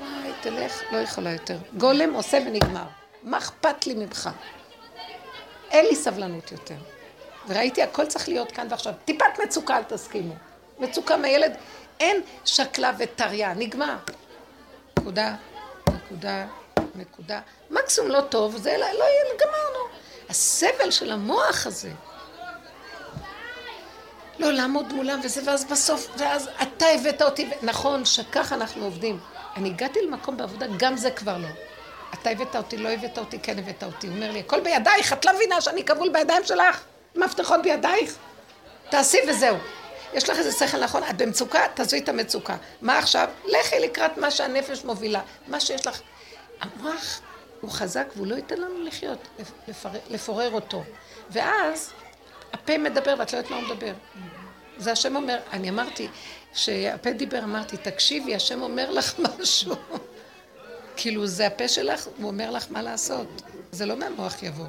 וואי, תלך, לא יכולה יותר. גולם עושה ונגמר. מה אכפת לי ממך? אין לי סבלנות יותר. וראיתי, הכל צריך להיות כאן ועכשיו. טיפת מצוקה, אל תסכימו. מצוקה מהילד, אין שקלה וטריה, נגמר. נקודה, נקודה, נקודה. מקסימום לא טוב, זה לא, לא יהיה, גמרנו. הסבל של המוח הזה. לא לעמוד מולם וזה, ואז בסוף, ואז אתה הבאת אותי, ו... נכון שככה אנחנו עובדים. אני הגעתי למקום בעבודה, גם זה כבר לא. אתה הבאת אותי, לא הבאת אותי, כן הבאת אותי. הוא אומר לי, הכל בידייך, את לא מבינה שאני כבול בידיים שלך? מפתחות בידייך? תעשי וזהו. יש לך איזה שכל נכון, את במצוקה, תעזבי את המצוקה. מה עכשיו? לכי לקראת מה שהנפש מובילה. מה שיש לך... המוח הוא חזק והוא לא ייתן לנו לחיות, לפר... לפורר אותו. ואז הפה מדבר ואת לא יודעת מה הוא מדבר. זה השם אומר, אני אמרתי, כשהפה דיבר אמרתי, תקשיבי, השם אומר לך משהו. כאילו זה הפה שלך, הוא אומר לך מה לעשות. זה לא מהמוח יבוא.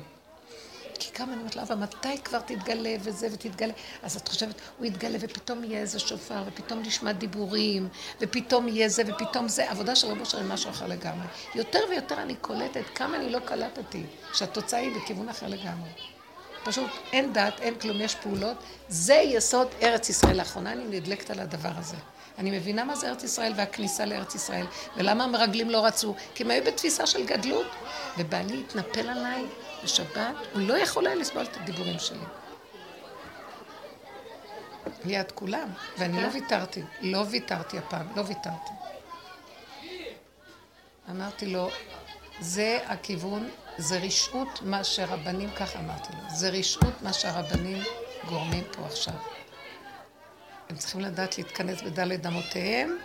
כי כמה אני אומרת לה, אבל מתי כבר תתגלה וזה ותתגלה? אז את חושבת, הוא יתגלה ופתאום יהיה איזה שופר, ופתאום נשמע דיבורים, ופתאום יהיה זה ופתאום זה. עבודה של רבו שרי משהו אחר לגמרי. יותר ויותר אני קולטת כמה אני לא קלטתי, שהתוצאה היא בכיוון אחר לגמרי. פשוט אין דת, אין כלום, יש פעולות. זה יסוד ארץ ישראל. לאחרונה אני נדלקת על הדבר הזה. אני מבינה מה זה ארץ ישראל והכניסה לארץ ישראל, ולמה המרגלים לא רצו, כי הם היו בתפיסה של גדלות. ובעלי התנפל עליי בשבת, הוא לא יכול היה לסבול את הדיבורים שלי. ליד כולם, ואני לא ויתרתי, לא ויתרתי הפעם, לא ויתרתי. אמרתי לו, זה הכיוון, זה רשעות מה שהרבנים, ככה אמרתי לו, זה רשעות מה שהרבנים גורמים פה עכשיו. הם צריכים לדעת להתכנס בדלת אמותיהם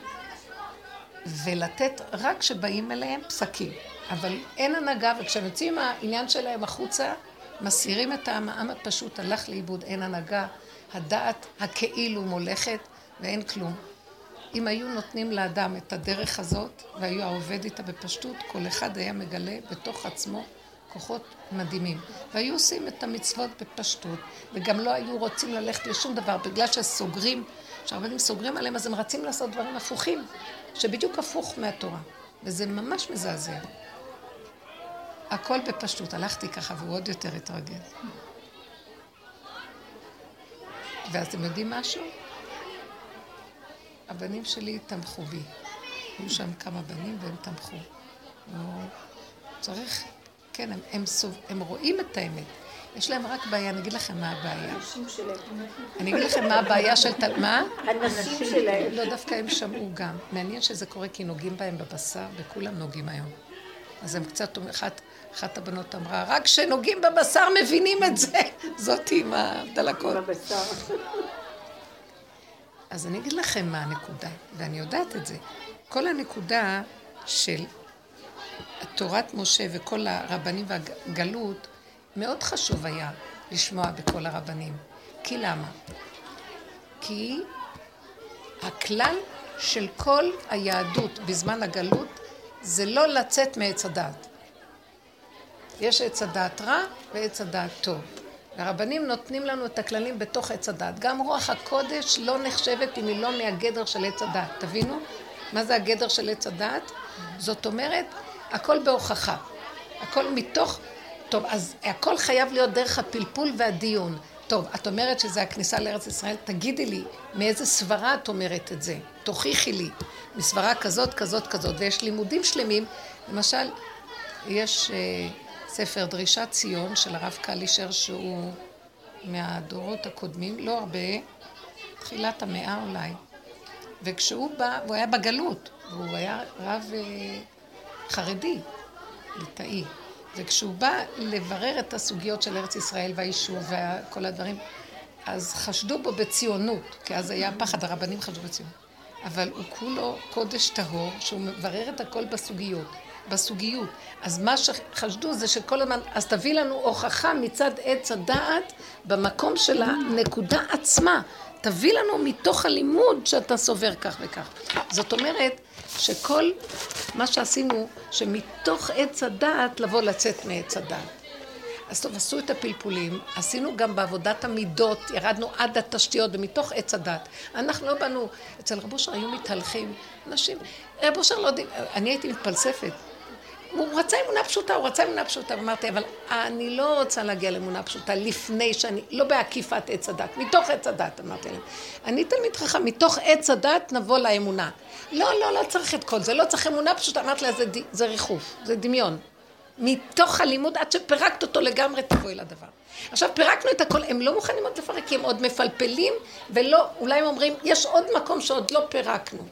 ולתת רק כשבאים אליהם פסקים. אבל אין הנהגה, וכשהם יוצאים מהעניין שלהם החוצה, מסירים את העם, העם הפשוט הלך לאיבוד, אין הנהגה, הדעת הכאילו מולכת ואין כלום. אם היו נותנים לאדם את הדרך הזאת, והיו העובד איתה בפשטות, כל אחד היה מגלה בתוך עצמו כוחות מדהימים. והיו עושים את המצוות בפשטות, וגם לא היו רוצים ללכת לשום דבר, בגלל שסוגרים, כשהרבנים סוגרים עליהם, אז הם רצים לעשות דברים הפוכים, שבדיוק הפוך מהתורה. וזה ממש מזעזע. הכל בפשטות. הלכתי ככה והוא עוד יותר התרגל. ואז אתם יודעים משהו? הבנים שלי תמכו בי. היו שם כמה בנים והם תמכו. צריך, כן, הם, הם, סוב, הם רואים את האמת. יש להם רק בעיה, אני אגיד לכם מה הבעיה. אני אגיד לכם מה הבעיה של... תל... מה? הנשים שלהם. לא, דווקא הם שמעו גם. מעניין שזה קורה כי נוגעים בהם בבשר, וכולם נוגעים היום. אז הם קצת, אחת, אחת הבנות אמרה, רק כשנוגעים בבשר מבינים את זה. זאתי עם הדלקות. אז אני אגיד לכם מה הנקודה, ואני יודעת את זה. כל הנקודה של תורת משה וכל הרבנים והגלות, מאוד חשוב היה לשמוע בכל הרבנים. כי למה? כי הכלל של כל היהדות בזמן הגלות זה לא לצאת מעץ הדעת. יש עץ הדעת רע ועץ הדעת טוב. הרבנים נותנים לנו את הכללים בתוך עץ הדעת. גם רוח הקודש לא נחשבת אם היא לא מהגדר של עץ הדעת. תבינו? מה זה הגדר של עץ הדעת? זאת אומרת, הכל בהוכחה. הכל מתוך... טוב, אז הכל חייב להיות דרך הפלפול והדיון. טוב, את אומרת שזה הכניסה לארץ ישראל, תגידי לי, מאיזה סברה את אומרת את זה? תוכיחי לי. מסברה כזאת, כזאת, כזאת. ויש לימודים שלמים, למשל, יש אה, ספר דרישת ציון של הרב קלישר, שהוא מהדורות הקודמים, לא הרבה, תחילת המאה אולי. וכשהוא בא, והוא היה בגלות, והוא היה רב אה, חרדי, ליטאי. וכשהוא בא לברר את הסוגיות של ארץ ישראל והיישוב וכל הדברים, אז חשדו בו בציונות, כי אז היה פחד, הרבנים חשדו בציונות. אבל הוא כולו קודש טהור, שהוא מברר את הכל בסוגיות, בסוגיות. אז מה שחשדו זה שכל הזמן, אז תביא לנו הוכחה מצד עץ הדעת במקום של הנקודה עצמה. תביא לנו מתוך הלימוד שאתה סובר כך וכך. זאת אומרת שכל מה שעשינו, שמתוך עץ הדעת לבוא לצאת מעץ הדעת. אז טוב, עשו את הפלפולים, עשינו גם בעבודת המידות, ירדנו עד התשתיות ומתוך עץ הדת. אנחנו לא באנו, אצל רבו אושר היו מתהלכים אנשים, רבו אושר לא יודעים, אני הייתי מתפלספת. הוא רצה אמונה פשוטה, הוא רצה אמונה פשוטה, ואמרתי, אבל אני לא רוצה להגיע לאמונה פשוטה לפני שאני, לא בעקיפת עץ הדת, מתוך עץ הדת, אמרתי להם. אני תלמיד חכם, מתוך עץ הדת נבוא לאמונה. לא, לא, לא צריך את כל זה, לא צריך אמונה פשוטה, אמרתי לה, זה, זה ריחוף, זה דמיון. מתוך הלימוד, עד שפירקת אותו לגמרי, תבואי לדבר. עכשיו, פירקנו את הכל, הם לא מוכנים עוד לפרק, כי הם עוד מפלפלים, ולא, אולי הם אומרים, יש עוד מקום שעוד לא פירקנו.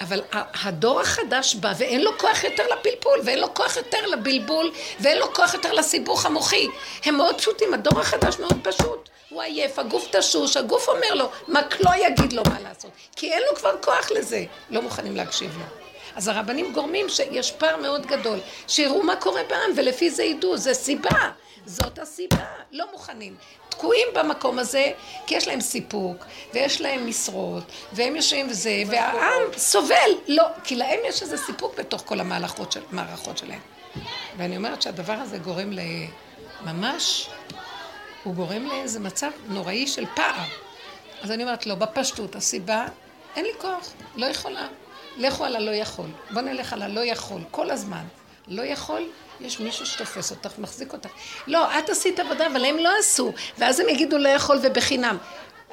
אבל הדור החדש בא ואין לו כוח יותר לפלפול, ואין לו כוח יותר לבלבול, ואין לו כוח יותר לסיבוך המוחי. הם מאוד פשוטים, הדור החדש מאוד פשוט. הוא עייף, הגוף תשוש, הגוף אומר לו, רק לא יגיד לו מה לעשות. כי אין לו כבר כוח לזה. לא מוכנים להקשיב לו. אז הרבנים גורמים שיש פער מאוד גדול, שיראו מה קורה בעם ולפי זה ידעו, זה סיבה, זאת הסיבה, לא מוכנים. תקועים במקום הזה, כי יש להם סיפוק, ויש להם משרות, והם יושבים וזה, והעם סובל, לא, כי להם יש איזה סיפוק בתוך כל המערכות של, שלהם. ואני אומרת שהדבר הזה גורם לממש, הוא גורם לאיזה מצב נוראי של פער. אז אני אומרת, לא, בפשטות, הסיבה, אין לי כוח, לא יכולה. לכו על הלא יכול. בוא נלך על הלא יכול, כל הזמן. לא יכול, יש מישהו שתופס אותך, מחזיק אותך. לא, את עשית עבודה, אבל הם לא עשו. ואז הם יגידו לא יכול ובחינם.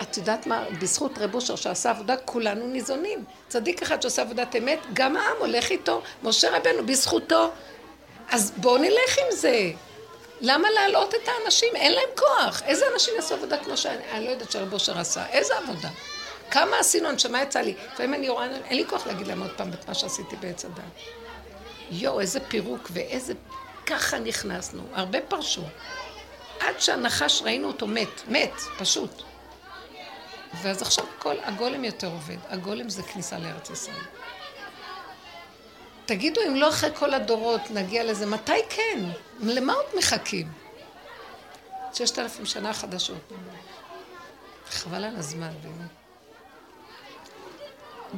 את יודעת מה? בזכות רב אושר שעשה עבודה, כולנו ניזונים. צדיק אחד שעושה עבודת אמת, גם העם הולך איתו. משה רבנו, בזכותו. אז בואו נלך עם זה. למה להעלות את האנשים? אין להם כוח. איזה אנשים יעשו עבודה כמו שאני? אני לא יודעת שרב אושר עשה. איזה עבודה? כמה עשינו, הנשמה יצא לי. לפעמים אני רואה, אין לי כוח להגיד להם עוד פעם את מה שעשיתי בעץ הדת. יואו, איזה פירוק ואיזה... ככה נכנסנו. הרבה פרשו. עד שהנחש ראינו אותו מת, מת, פשוט. ואז עכשיו כל הגולם יותר עובד. הגולם זה כניסה לארץ ישראל. תגידו, אם לא אחרי כל הדורות נגיע לזה, מתי כן? למה עוד מחכים? ששת אלפים שנה חדשות. חבל על הזמן, באמת.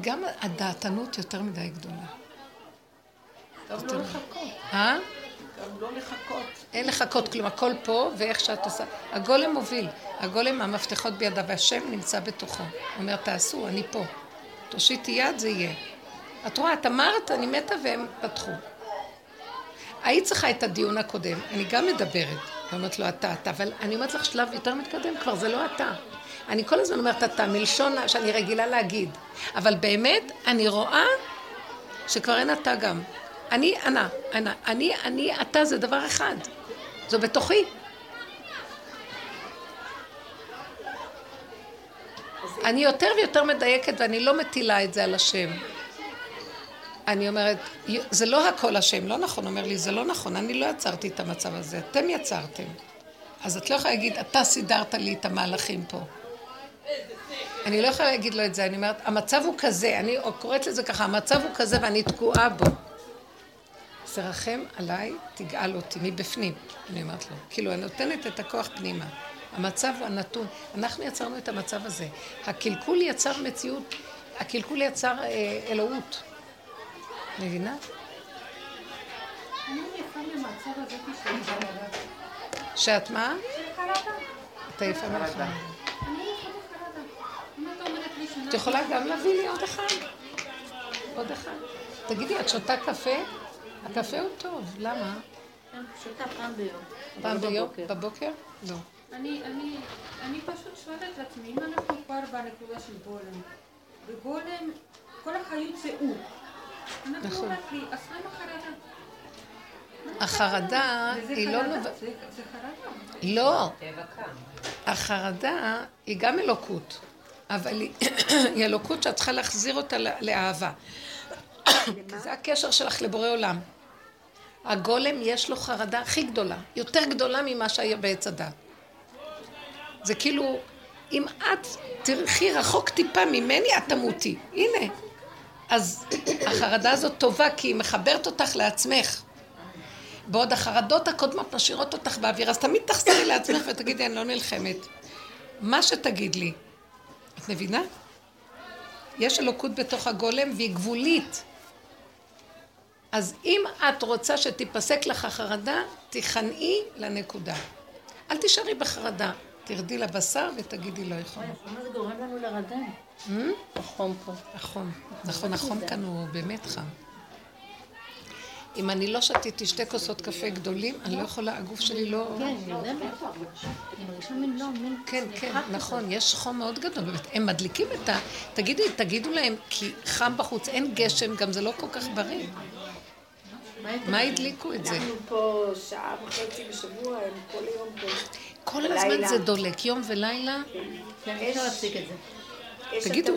גם הדעתנות יותר מדי גדולה. טוב לא לחכות. אה? טוב לא לחכות. אין לחכות כלום, הכל פה ואיך שאת עושה. הגולם מוביל, הגולם המפתחות בידיו, והשם נמצא בתוכו. הוא אומר, תעשו, אני פה. תושיטי יד, זה יהיה. את רואה, את אמרת, אני מתה והם פתחו. היית צריכה את הדיון הקודם, אני גם מדברת, ואומרת לו אתה, אתה, אבל אני אומרת לך שלב יותר מתקדם, כבר זה לא אתה. אני כל הזמן אומרת אתה, מלשון שאני רגילה להגיד. אבל באמת, אני רואה שכבר אין אתה גם. אני, אנא, אנא. אני, אני, אתה זה דבר אחד. זו בתוכי. אני יותר ויותר מדייקת ואני לא מטילה את זה על השם. אני אומרת, זה לא הכל השם, לא נכון, אומר לי, זה לא נכון, אני לא יצרתי את המצב הזה, אתם יצרתם. אז את לא יכולה להגיד, אתה סידרת לי את המהלכים פה. אני לא יכולה להגיד לו את זה, אני אומרת, המצב הוא כזה, אני קוראת לזה ככה, המצב הוא כזה ואני תקועה בו. תרחם עליי, תגאל אותי מבפנים, אני אומרת לו. כאילו, אני נותנת את הכוח פנימה. המצב הוא הנתון. אנחנו יצרנו את המצב הזה. הקלקול יצר מציאות, הקלקול יצר אה, אלוהות. מבינה? שאת מה? את עייפה מהחרדה. את יכולה גם להביא לי עוד אחד? עוד אחד. תגידי, את שותה קפה? הקפה הוא טוב, למה? שותה פעם ביום. פעם לא ביום? בבוקר. לא. אני, אני, אני פשוט שואלת את עצמי, אם אנחנו כבר בנקודה של גולם, וגולם, כל החיות זה הוא. אנחנו נכון. רק חרדה? החרדה וזה היא לא נובעת... זה זה חרדה. לא. החרדה היא גם אלוקות, אבל היא, אלוקות שאת צריכה להחזיר אותה לאהבה. זה הקשר שלך לבורא עולם. הגולם יש לו חרדה הכי גדולה, יותר גדולה ממה שהיה בעץ הדת. זה כאילו, אם את תלכי רחוק טיפה ממני, את תמותי. הנה. אז החרדה הזאת טובה, כי היא מחברת אותך לעצמך. בעוד החרדות הקודמות משאירות אותך באוויר, אז תמיד תחזרי לעצמך ותגידי, אני לא נלחמת. מה שתגיד לי. את מבינה? יש אלוקות בתוך הגולם והיא גבולית. אז אם את רוצה שתיפסק לך החרדה, תיכנעי לנקודה. אל תישארי בחרדה. תרדי לבשר ותגידי לא יכול. למה זה גורם לנו לרדן? החום פה. החום. נכון, החום כאן הוא באמת חם. אם אני לא שתיתי שתי כוסות קפה גדולים, אני לא יכולה, הגוף שלי לא... כן, לא, כן, כן. נכון, יש חום מאוד גדול, באמת. הם מדליקים את ה... תגידי, תגידו להם, כי חם בחוץ, אין גשם, גם זה לא כל כך בריא. מה הדליקו את זה? אנחנו פה שעה וחצי בשבוע, הם כל היום פה. כל הזמן. זה דולק, יום ולילה. כן, אי אפשר להפסיק את זה. תגידו.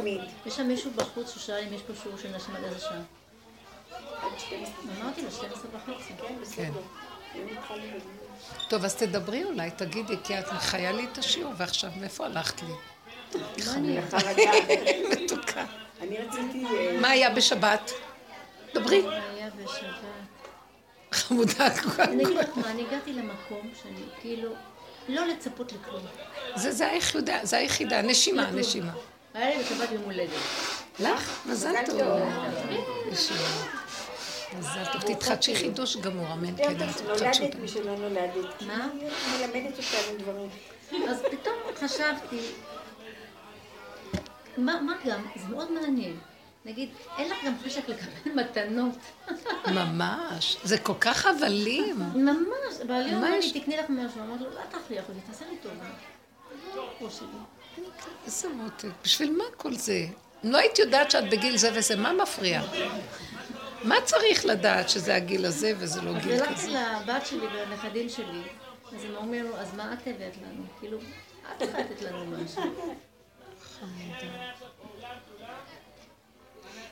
יש שם מישהו בחוץ ששאל אם יש פה שיעור של נשים עד איזה שעה. עד 12. אמרתי לו, 12 וחצי. כן, בסדר. התחלנו בדיוק. טוב, אז תדברי אולי, תגידי, כי את מחיה לי את השיעור, ועכשיו מאיפה הלכת לי? חרדה. מתוקה. אני רציתי... אה, מה היה בשבת? דברי. היה בשבת. חמודה כל אני אגיד לך מה, אני הגעתי למקום שאני כאילו, לא לצפות לכלום. זה, זה היחידה, זה היחידה, נשימה, נשימה. היה לי בשבת יום הולדת. לך? מזל טוב. מזל טוב. תתחדשי חידוש גמור, אמן. כן, נולדת. משלא נולדת. מה? מלמדת אותנו דברים. אז פתאום חשבתי, מה, מה גם, זה מאוד מעניין. נגיד, אין לך גם חשק לקבל מתנות. ממש. זה כל כך הבלים. ממש, בעלי אומר. לי, תקני לך משהו. אמרתי לו, לא תכריח אותי, תעשה לי טובה. לא. איזה מותק. בשביל מה כל זה? לא היית יודעת שאת בגיל זה וזה, מה מפריע? מה צריך לדעת שזה הגיל הזה וזה לא אז גיל הלכתי כזה? לבת שלי ולנכדים שלי, אז הם אומרים לו, אז מה את הבאת לנו? כאילו, את לתת לנו משהו.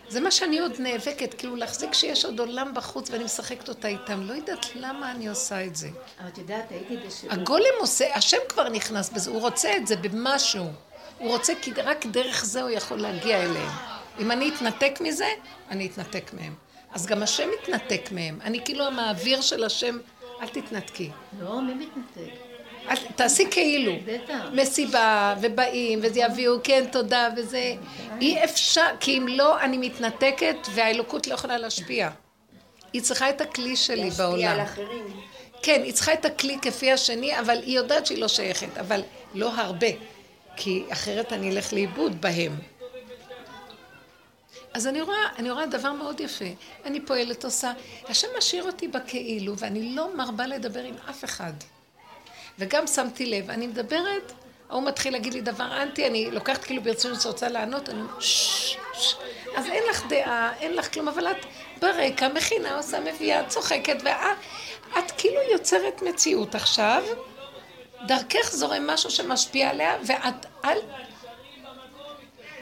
זה מה שאני עוד נאבקת, כאילו להחזיק שיש עוד עולם בחוץ ואני משחקת אותה איתם. לא יודעת למה אני עושה את זה. אבל את יודעת, הייתי בשיעור. הגולם עושה, השם כבר נכנס בזה, הוא רוצה את זה במשהו. הוא רוצה כי רק דרך זה הוא יכול להגיע אליהם. אם אני אתנתק מזה, אני אתנתק מהם. אז גם השם מתנתק מהם. אני כאילו המעביר של השם, אל תתנתקי. לא, מי מתנתק? תעשי כאילו. מסיבה, ובאים, וזה יביאו, כן, תודה, וזה... אי אפשר, כי אם לא, אני מתנתקת, והאלוקות לא יכולה להשפיע. היא צריכה את הכלי שלי להשפיע על בעולם. אחרים. כן, היא צריכה את הכלי כפי השני, אבל היא יודעת שהיא לא שייכת, אבל לא הרבה, כי אחרת אני אלך לאיבוד בהם. אז אני רואה, אני רואה דבר מאוד יפה. אני פועלת, עושה, השם משאיר אותי בכאילו, ואני לא מרבה לדבר עם אף אחד. וגם שמתי לב, אני מדברת, ההוא מתחיל להגיד לי דבר אנטי, אני לוקחת כאילו ברצינות שרוצה לענות, אני אומרת. אז אין לך דעה, אין לך כלום, אבל את ברקע מכינה, עושה, מביאה, צוחקת, ואת את כאילו יוצרת מציאות עכשיו, דרכך זורם משהו שמשפיע עליה, ואת אל,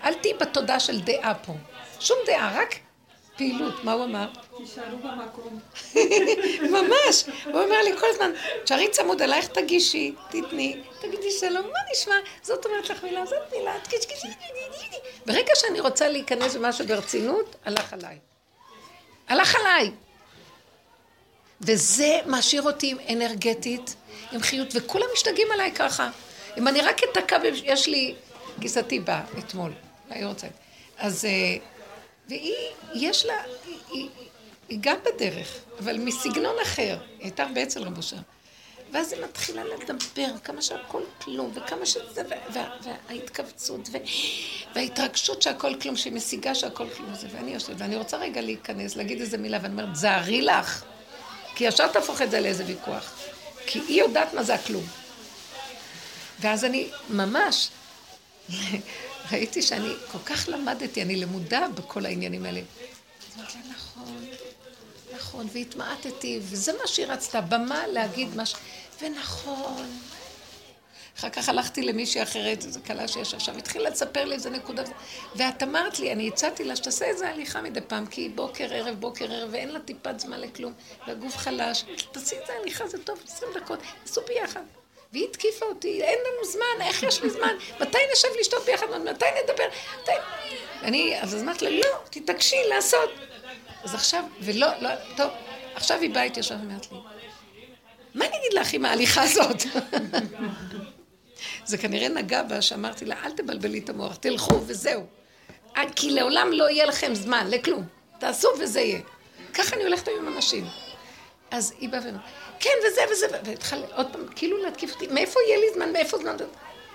אל תהיי בתודעה של דעה פה. שום דעה, רק פעילות. מה הוא אמר? תישארו במקום. ממש. הוא אומר לי כל הזמן, תשארי צמוד אלייך, תגישי, תתני, תגידי שלום, מה נשמע? זאת אומרת לך מילה, זאת מילה, תקשקשי. ברגע שאני רוצה להיכנס במשהו ברצינות, הלך עליי. הלך עליי. וזה משאיר אותי אנרגטית, עם חיות, וכולם משתגעים עליי ככה. אם אני רק אתקע, יש לי, גיסתי באה אתמול, היא רוצה. אז, אה, והיא, יש לה, היא, היא, היא גם בדרך, אבל מסגנון אחר. היא הייתה הרבה אצל רבו שם. ואז היא מתחילה לדבר, כמה שהכל כלום, וכמה שזה, וה, וה, וההתכווצות, ו, וההתרגשות שהכל כלום, שהיא משיגה שהכל כלום זה, ואני יושבת, ואני רוצה רגע להיכנס, להגיד איזה מילה, ואני אומרת, זהרי לך, כי ישר תהפוך את זה לאיזה ויכוח. כי היא יודעת מה זה הכלום. ואז אני ממש, ראיתי שאני כל כך למדתי, אני למודה בכל העניינים האלה. אמרתי לה, נכון, נכון. והתמעטתי, וזה מה שהיא רצתה, במה להגיד מה ש... ונכון. אחר כך הלכתי למישהי אחרת, זו כלה שישב שם, התחילה לספר לי איזה נקודה, ואת אמרת לי, אני הצעתי לה שתעשה איזה הליכה מדי פעם, כי בוקר ערב, בוקר ערב, ואין לה טיפת זמן לכלום, והגוף חלש, תעשי איזה הליכה, זה טוב, 20 דקות, עשו ביחד. והיא התקיפה אותי, אין לנו זמן, איך יש לי זמן? מתי נשב לשתות ביחד? מתי נדבר? מתי... אני, אז אמרתי לה, לא, תתעקשי לעשות. אז עכשיו, ולא, לא, טוב, עכשיו היא באה איתי עכשיו ואומרת לי, מה אני אגיד לך עם ההליכה הזאת? זה כנראה נגע בה שאמרתי לה, אל תבלבלי את המוח, תלכו וזהו. אה, כי לעולם לא יהיה לכם זמן, לכלום. תעשו וזה יהיה. ככה אני הולכת היום עם אנשים. אז היא באה ואומרת, כן, וזה וזה, והתחלה עוד פעם, כאילו להתקיף אותי, מאיפה יהיה לי זמן, מאיפה זמן?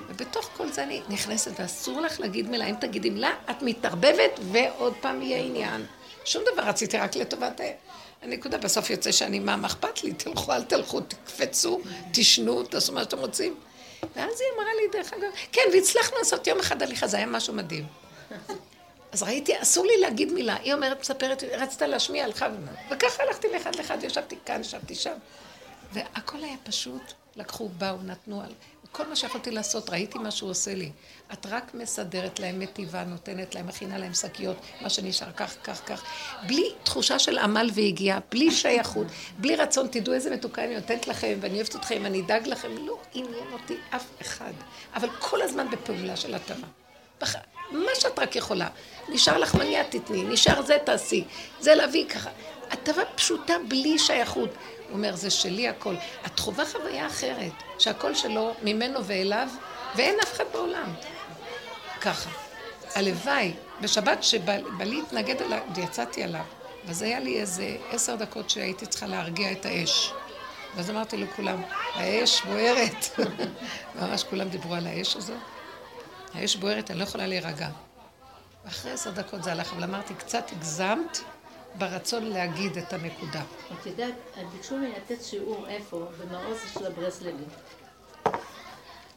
ובתוך כל זה אני נכנסת, ואסור לך להגיד מילה, אם תגידי מילה, את מתערבבת, ועוד פעם יהיה עניין. שום דבר רציתי רק לטובת הנקודה. בסוף יוצא שאני, מה, מה אכפת לי? תלכו, אל תלכו, תקפצו, תשנו, תעשו מה שאתם רוצים. ואז היא אמרה לי, דרך אגב, כן, והצלחנו לעשות יום אחד הליכה, זה היה משהו מדהים. אז ראיתי, אסור לי להגיד מילה. היא אומרת, מספרת, רצתה להשמיע, הלכה וככה הלכתי לאחד לאחד, ישבתי כאן, ישבתי שם. והכל היה פשוט, לקחו, באו, נתנו על... כל מה שיכולתי לעשות, ראיתי מה שהוא עושה לי. את רק מסדרת להם מטיבה, נותנת להם, מכינה להם שקיות, מה שנשאר, כך, כך, כך. בלי תחושה של עמל והגיעה, בלי שייכות, בלי רצון, תדעו איזה מתוקה אני נותנת לכם, ואני אוהבת אתכם, אני אדאג לכם. לא עניין אותי אף אחד. אבל כל הזמן בפעולה של הטבה. מה שאת רק יכולה. נשאר לך מניעה תתני, נשאר זה תעשי, זה להביא ככה. הטבה פשוטה בלי שייכות. הוא אומר, זה שלי הכל. את חווה חוויה אחרת, שהכל שלו, ממנו ואליו, ואין אף אחד בעולם. ככה. הלוואי, בשבת שבעלי התנגד אליו, ויצאתי עליו, ואז היה לי איזה עשר דקות שהייתי צריכה להרגיע את האש. ואז אמרתי לכולם, האש בוערת. ממש כולם דיברו על האש הזו. האש בוערת, אני לא יכולה להירגע. ואחרי עשר דקות זה הלך, אבל אמרתי, קצת הגזמת, ברצון להגיד את הנקודה. את יודעת, ביקשו ממני לתת שיעור איפה? במעוז של הברסלבי.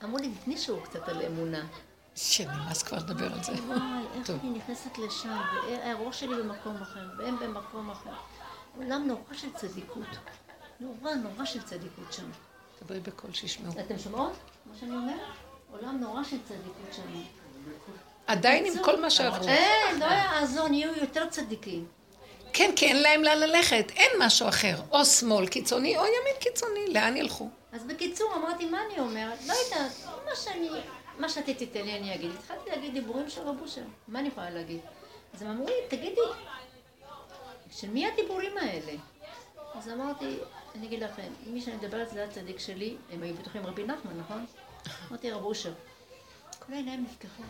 אמרו לי, תתני שיעור קצת על אמונה. שנמאס כבר לדבר על זה. וואי, איך אני נכנסת לשם, והראש שלי במקום אחר, והם במקום אחר. עולם נורא של צדיקות. נורא נורא של צדיקות שם. דברי בקול שישמעו. אתם שומעות מה שאני אומרת? עולם נורא של צדיקות שם. עדיין עם כל מה שעברו. אין, לא יעזור, נהיו יותר צדיקים. כן, כי אין להם לאן ללכת, אין משהו אחר. או שמאל קיצוני או ימין קיצוני, לאן ילכו? אז בקיצור, אמרתי, מה אני אומרת? לא יודעת, מה שאני, מה שאתה תיתן לי אני אגיד. התחלתי להגיד דיבורים של רב אושר, מה אני יכולה להגיד? אז הם אמרו לי, תגידי, של מי הדיבורים האלה? אז אמרתי, אני אגיד לכם, מי שאני מדברת זה הצדיק שלי, הם היו בטוחים רבי נחמן, נכון? אמרתי רב אושר. כל העיניים נפקחו.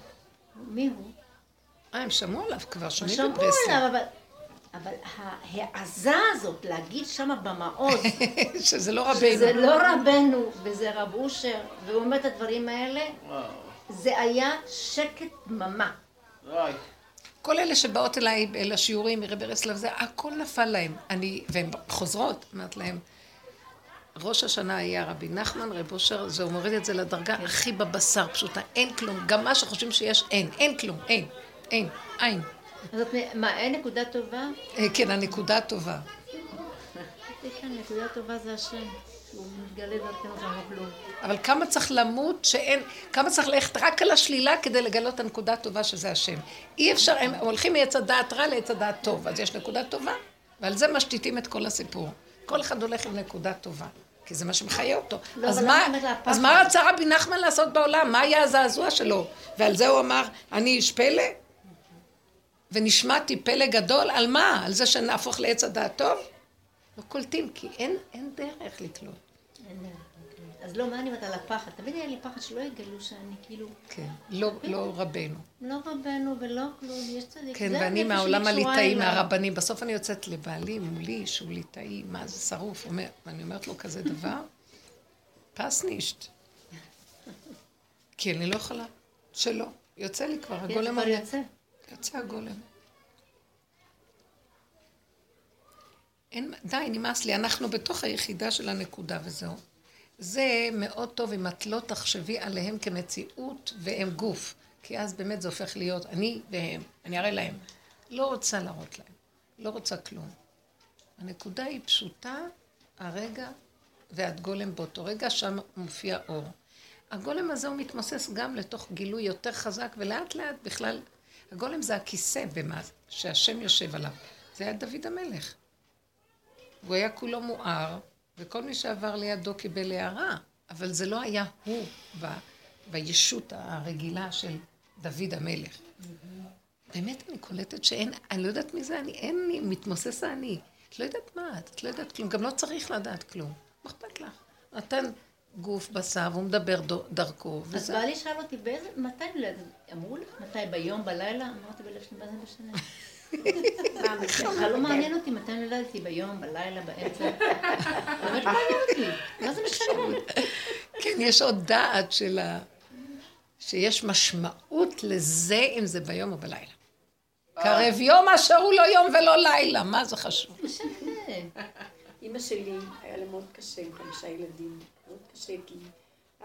מי הוא? אה, הם שמעו עליו כבר, שומעים שמעו בברסלב. עליו, אבל... אבל ההעזה הזאת להגיד שמה במעוז, שזה לא רבינו. שזה לא רבנו וזה רב אושר, והוא אומר את הדברים האלה, זה היה שקט דממה. כל אלה שבאות אליי לשיעורים מרבי רסלב, זה הכל נפל להם. אני, והן חוזרות, אמרת להם, ראש השנה היה רבי נחמן, רב אושר, זה הוא מוריד את זה לדרגה הכי בבשר, פשוטה, אין כלום. גם מה שחושבים שיש, אין. אין כלום, אין. אין. אין. אז מה, אין נקודה טובה? אה, כן, הנקודה הטובה. כן, נקודה טובה זה השם. אבל כמה צריך למות שאין, כמה צריך ללכת רק על השלילה כדי לגלות את הנקודה הטובה שזה השם. אי אפשר, הם הולכים מעץ הדעת רע לעץ הדעת טוב, אז יש נקודה טובה, ועל זה משתיתים את כל הסיפור. כל אחד הולך עם נקודה טובה, כי זה מה שמחיה אותו. לא, אז, מה? אז מה רצה רבי נחמן לעשות בעולם? מה היה הזעזוע שלו? ועל זה הוא אמר, אני איש פלא? ונשמעתי פלא גדול, על מה? על זה שנהפוך לעץ הדעת טוב? לא קולטים, כי אין, אין דרך לקלוט. אין דרך, אוקיי. אז לא, מה אני אומרת על הפחד? תמיד היה לי פחד שלא יגלו שאני כאילו, כן, לא, לא רבנו. לא רבנו ולא כלום, יש צדיק. כן, ואני מהעולם הליטאי. מהרבנים. בסוף אני יוצאת לבעלי מולי, שהוא ליטאי, מה זה שרוף, אומר, ואני אומרת לו כזה דבר, פס נישט. כי אני לא יכולה, שלא. יוצא לי כבר, הגולם כבר אומר, יוצא. יוצא הגולם. אין, די, נמאס לי, אנחנו בתוך היחידה של הנקודה וזהו. זה מאוד טוב אם את לא תחשבי עליהם כמציאות והם גוף, כי אז באמת זה הופך להיות אני והם, אני אראה להם. לא רוצה להראות להם, לא רוצה כלום. הנקודה היא פשוטה, הרגע ואת גולם באותו רגע, שם מופיע אור. הגולם הזה הוא מתמוסס גם לתוך גילוי יותר חזק, ולאט לאט בכלל, הגולם זה הכיסא במה שהשם יושב עליו. זה היה דוד המלך. הוא היה כולו מואר, וכל מי שעבר לידו קיבל הערה, אבל זה לא היה הוא ב, בישות הרגילה של דוד המלך. באמת אני קולטת שאין, אני לא יודעת מי זה אני, אין לי, מתמוסס האני. את לא יודעת מה את לא יודעת כלום, גם לא צריך לדעת כלום. מה אכפת לך? נתן גוף בשר והוא מדבר דרכו, אז בעלי שאל אותי, באיזה, מתי? אמרו לך, מתי, ביום, בלילה? אמרתי בלב שלי, מה זה משנה? בכלל לא מעניין אותי מתי נולדתי, ביום, בלילה, באמצע. באמת לא מעניין אותי, מה זה משנה? כן, יש עוד דעת של ה... שיש משמעות לזה אם זה ביום או בלילה. קרב יום אשר הוא לא יום ולא לילה, מה זה חשוב? אימא שלי, היה לה מאוד קשה עם חמישה ילדים. קשה, כי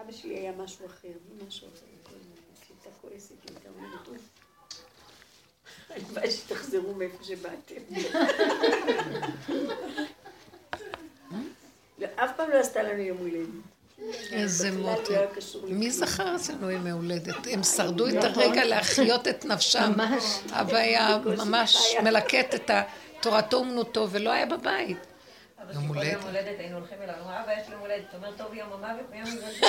אבא שלי היה משהו אחר, משהו אחר. הייתה כועסת, היא הייתה אומרת, אוף. הלוואי שתחזרו מאיפה שבאתם. לא, אף פעם לא עשתה לנו יום הולדת. איזה מוטי. מי זכר אצלנו ימי הולדת? הם שרדו את הרגע להחיות את נפשם. ממש. אבא היה ממש מלקט את תורתו אומנותו ולא היה בבית. יום הולדת. יום הולדת היינו הולכים אליו, אמר, אבא, יש לי יום הולדת. אתה אומר, טוב יום המוות ויום הולדת.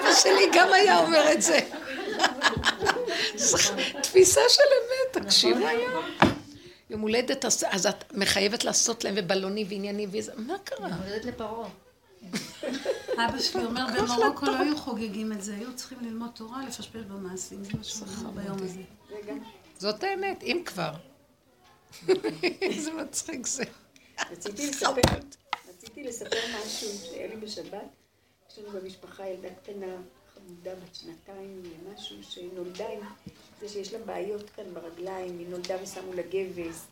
אבא שלי גם היה אומר את זה. תפיסה של אמת, תקשיבו היום. יום הולדת, אז את מחייבת לעשות להם ובלוני וענייני וזה, מה קרה? יום הולדת לפרעה. אבא שלי אומר, במרוקו לא היו חוגגים את זה, היו צריכים ללמוד תורה, לפשפש במעשים, זה מה שהוא אומר ביום הזה. זאת האמת, אם כבר. איזה מצחיק זה. רציתי לספר, רציתי לספר משהו שהיה לי בשבת. יש לנו במשפחה ילדה קטנה, חמודה בת שנתיים, משהו שנולדה עם זה שיש לה בעיות כאן ברגליים, היא נולדה ושמו לה גבס,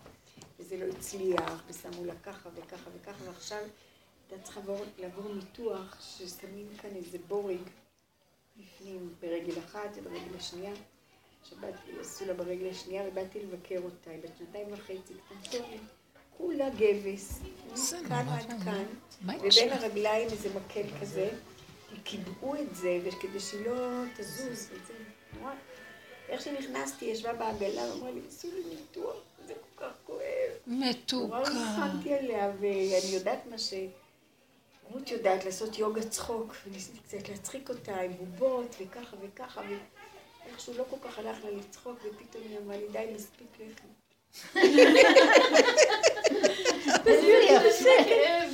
וזה לא הצליח, ושמו לה ככה וככה וככה, ועכשיו הייתה צריכה לעבור ניתוח ששמים כאן איזה בורג בפנים, ברגל אחת וברגל השנייה. שבאתי, עשו לה ברגל השנייה ובאתי לבקר אותה, היא בת שנתיים וחצי, קטנטונת. כולה גבס, מכאן עד כאן, ובין הרגליים איזה מקל כזה, קיבעו את זה, וכדי שהיא לא תזוז, וזה נורא. איך שנכנסתי, ישבה בעגלה, ואמרה לי, עשו לי ניתוח, זה כל כך כואב. מתוקה. נורא ריחמתי עליה, ואני יודעת מה ש... רות יודעת לעשות יוגה צחוק, וניסיתי קצת להצחיק אותה עם בובות, וככה וככה, ואיכשהו לא כל כך הלך לה לצחוק, ופתאום היא אמרה לי, די, מספיק לחם.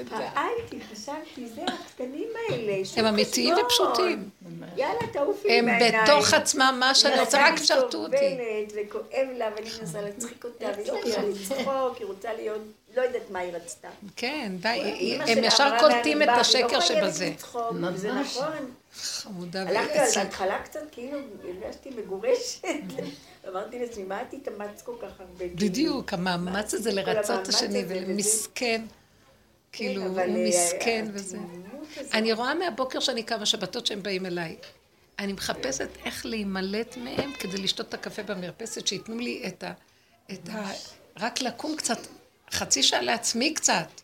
התפעלתי, חשבתי, זה הקטנים האלה. הם אמיתיים ופשוטים. יאללה, תעופי הם בתוך עצמם, מה שאני רוצה, רק שרתו אותי. וכואב לה, ואני מנסה להצחיק אותה, והיא לא רוצה לצחוק, היא רוצה להיות, לא יודעת מה היא רצתה. כן, די, הם ישר קולטים את השקר שבזה. זה נכון. חמודה הלכתי על ההתחלה קצת, כאילו, הרגשתי מגורשת. אמרתי לעצמי, מה את התאמצת כל כך הרבה? בדיוק, המאמץ הזה לרצות את השני, ומסכן. כאילו, הוא מסכן וזה. אני רואה מהבוקר שאני קמה, שבתות שהם באים אליי. אני מחפשת איך להימלט מהם כדי לשתות את הקפה במרפסת, שייתנו לי את ה... את ה... רק לקום קצת, חצי שעה לעצמי קצת.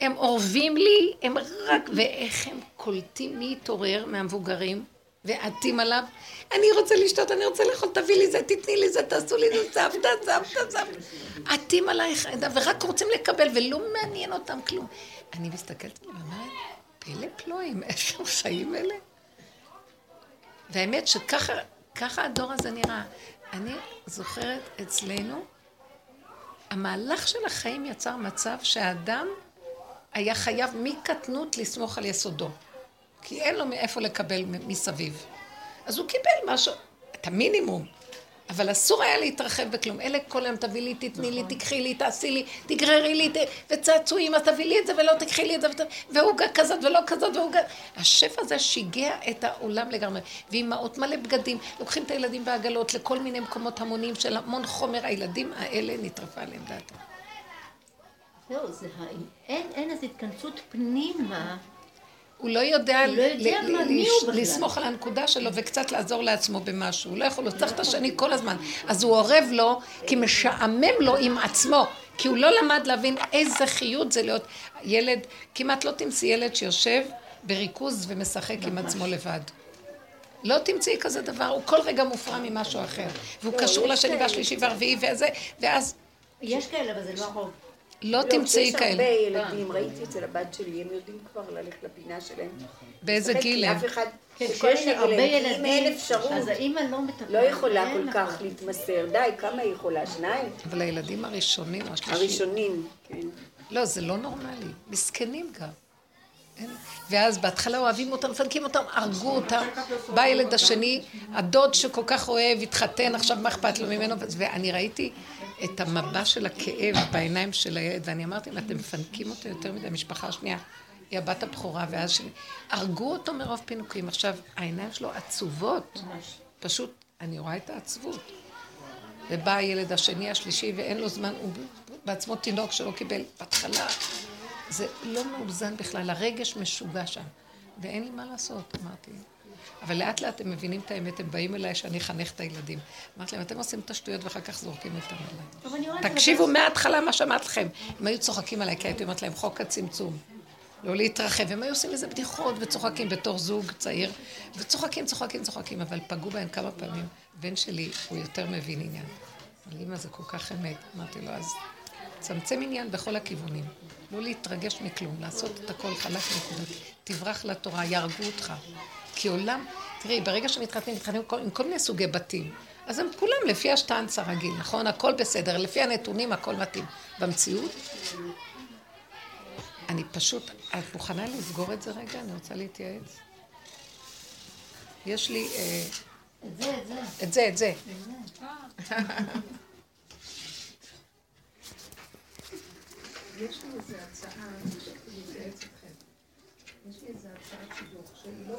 הם אורבים לי, הם רק... ואיך הם קולטים מי יתעורר מהמבוגרים, ועטים עליו. אני רוצה לשתות, אני רוצה לאכול, תביא לי זה, תתני לי זה, תעשו לי זה, סבתא, סבתא, סבתא. עטים עלייך, ורק רוצים לקבל, ולא מעניין אותם כלום. אני מסתכלת עליהם ואומרת, פלא פלואים, איך הם חיים אלה? והאמת שככה הדור הזה נראה. אני זוכרת אצלנו, המהלך של החיים יצר מצב שהאדם היה חייב מקטנות לסמוך על יסודו. כי אין לו מאיפה לקבל מסביב. אז הוא קיבל משהו, את המינימום. אבל אסור היה להתרחב בכלום. אלה כל היום תביא לי, תתני לי, תקחי לי, תעשי לי, תגררי לי, וצעצועים, אז תביא לי את זה ולא תקחי לי את זה, ועוגה כזאת ולא כזאת, ועוגה... השפע הזה שיגע את העולם לגמרי. ואימהות מלא בגדים, לוקחים את הילדים בעגלות לכל מיני מקומות המונים של המון חומר, הילדים האלה נטרפה עליהם דעתם. זהו, זה אין, אין איזו התכנסות פנימה הוא לא יודע, הוא לא יודע ל- מה- ל- מי הוא בכלל. לסמוך על הנקודה שלו וקצת לעזור לעצמו במשהו. הוא לא יכול, הוא צריך את השני כל הזמן. אז הוא אורב לו, כי משעמם לו עם עצמו. כי הוא לא למד להבין איזה חיות זה להיות ילד, כמעט לא תמצאי ילד שיושב בריכוז ומשחק עם עצמו לבד. לא תמצאי כזה דבר, הוא כל רגע מופרע ממשהו אחר. והוא קשור יש לשני. והשלישי והרביעי וזה, ואז יש כאלה, אבל זה לא הרוב. לא תמצאי יש הרבה כאלה. ילדים, ראיתי אצל הבת שלי, הם יודעים כבר ללכת לפינה שלהם. באיזה גיל הם? כן, כשיש מיני הרבה ילדים, אם אין אפשרות, אז האימא לא מטפלת. לא יכולה כל. כך להתמסר. די, כמה היא יכולה? שניים? אבל הילדים הראשונים, השלישי, הראשונים, כן. לא, זה לא נורמלי. מסכנים גם. ואז בהתחלה אוהבים אותם, מפנקים אותם, הרגו אותם. בא הילד השני, הדוד שכל כך אוהב, התחתן, עכשיו מה אכפת לו ממנו? ואני ראיתי את המבע של הכאב בעיניים של הילד, ואני אמרתי, אם אתם מפנקים אותו יותר מדי, המשפחה השנייה, היא הבת הבכורה, ואז שני, הרגו אותו מרוב פינוקים. עכשיו, העיניים שלו עצובות. פשוט, אני רואה את העצבות. ובא הילד השני, השלישי, ואין לו זמן, הוא בעצמו תינוק שלא קיבל בהתחלה. זה לא מאוזן בכלל, הרגש משוגע שם. ואין לי מה לעשות, אמרתי. אבל לאט לאט הם מבינים את האמת, הם באים אליי שאני אחנך את הילדים. אמרתי להם, אתם עושים את השטויות ואחר כך זורקים אותם אומרת, תקשיבו מההתחלה מה שאמרתי לכם. הם היו צוחקים עליי, כי הייתי אומרת להם, חוק הצמצום. לא להתרחב. הם היו עושים איזה בדיחות וצוחקים בתור זוג צעיר, וצוחקים, צוחקים, צוחקים, אבל פגעו בהם כמה פעמים. בן שלי, הוא יותר מבין עניין. אבל אמא זה כל כך אמת. אמרתי לו, אז צמצם עניין בכל הכיוונים. לא להתרגש מכלום, לעשות את הכל חלק נקודתי. תברח לתורה, יהרגו אותך. כי עולם, תראי, ברגע שמתחתנים, מתחתנים עם כל- עם כל מיני סוגי בתים. אז הם כולם לפי השטנץ הרגיל, נכון? הכל בסדר, לפי הנתונים הכל מתאים. במציאות, אני פשוט, את מוכנה לסגור את זה רגע? אני רוצה להתייעץ. יש לי, אה, את זה, את זה. את זה, את זה. יש לי איזו הצעה, אני להתייעץ איתכם. יש לי איזו הצעת שידוך, שהיא לא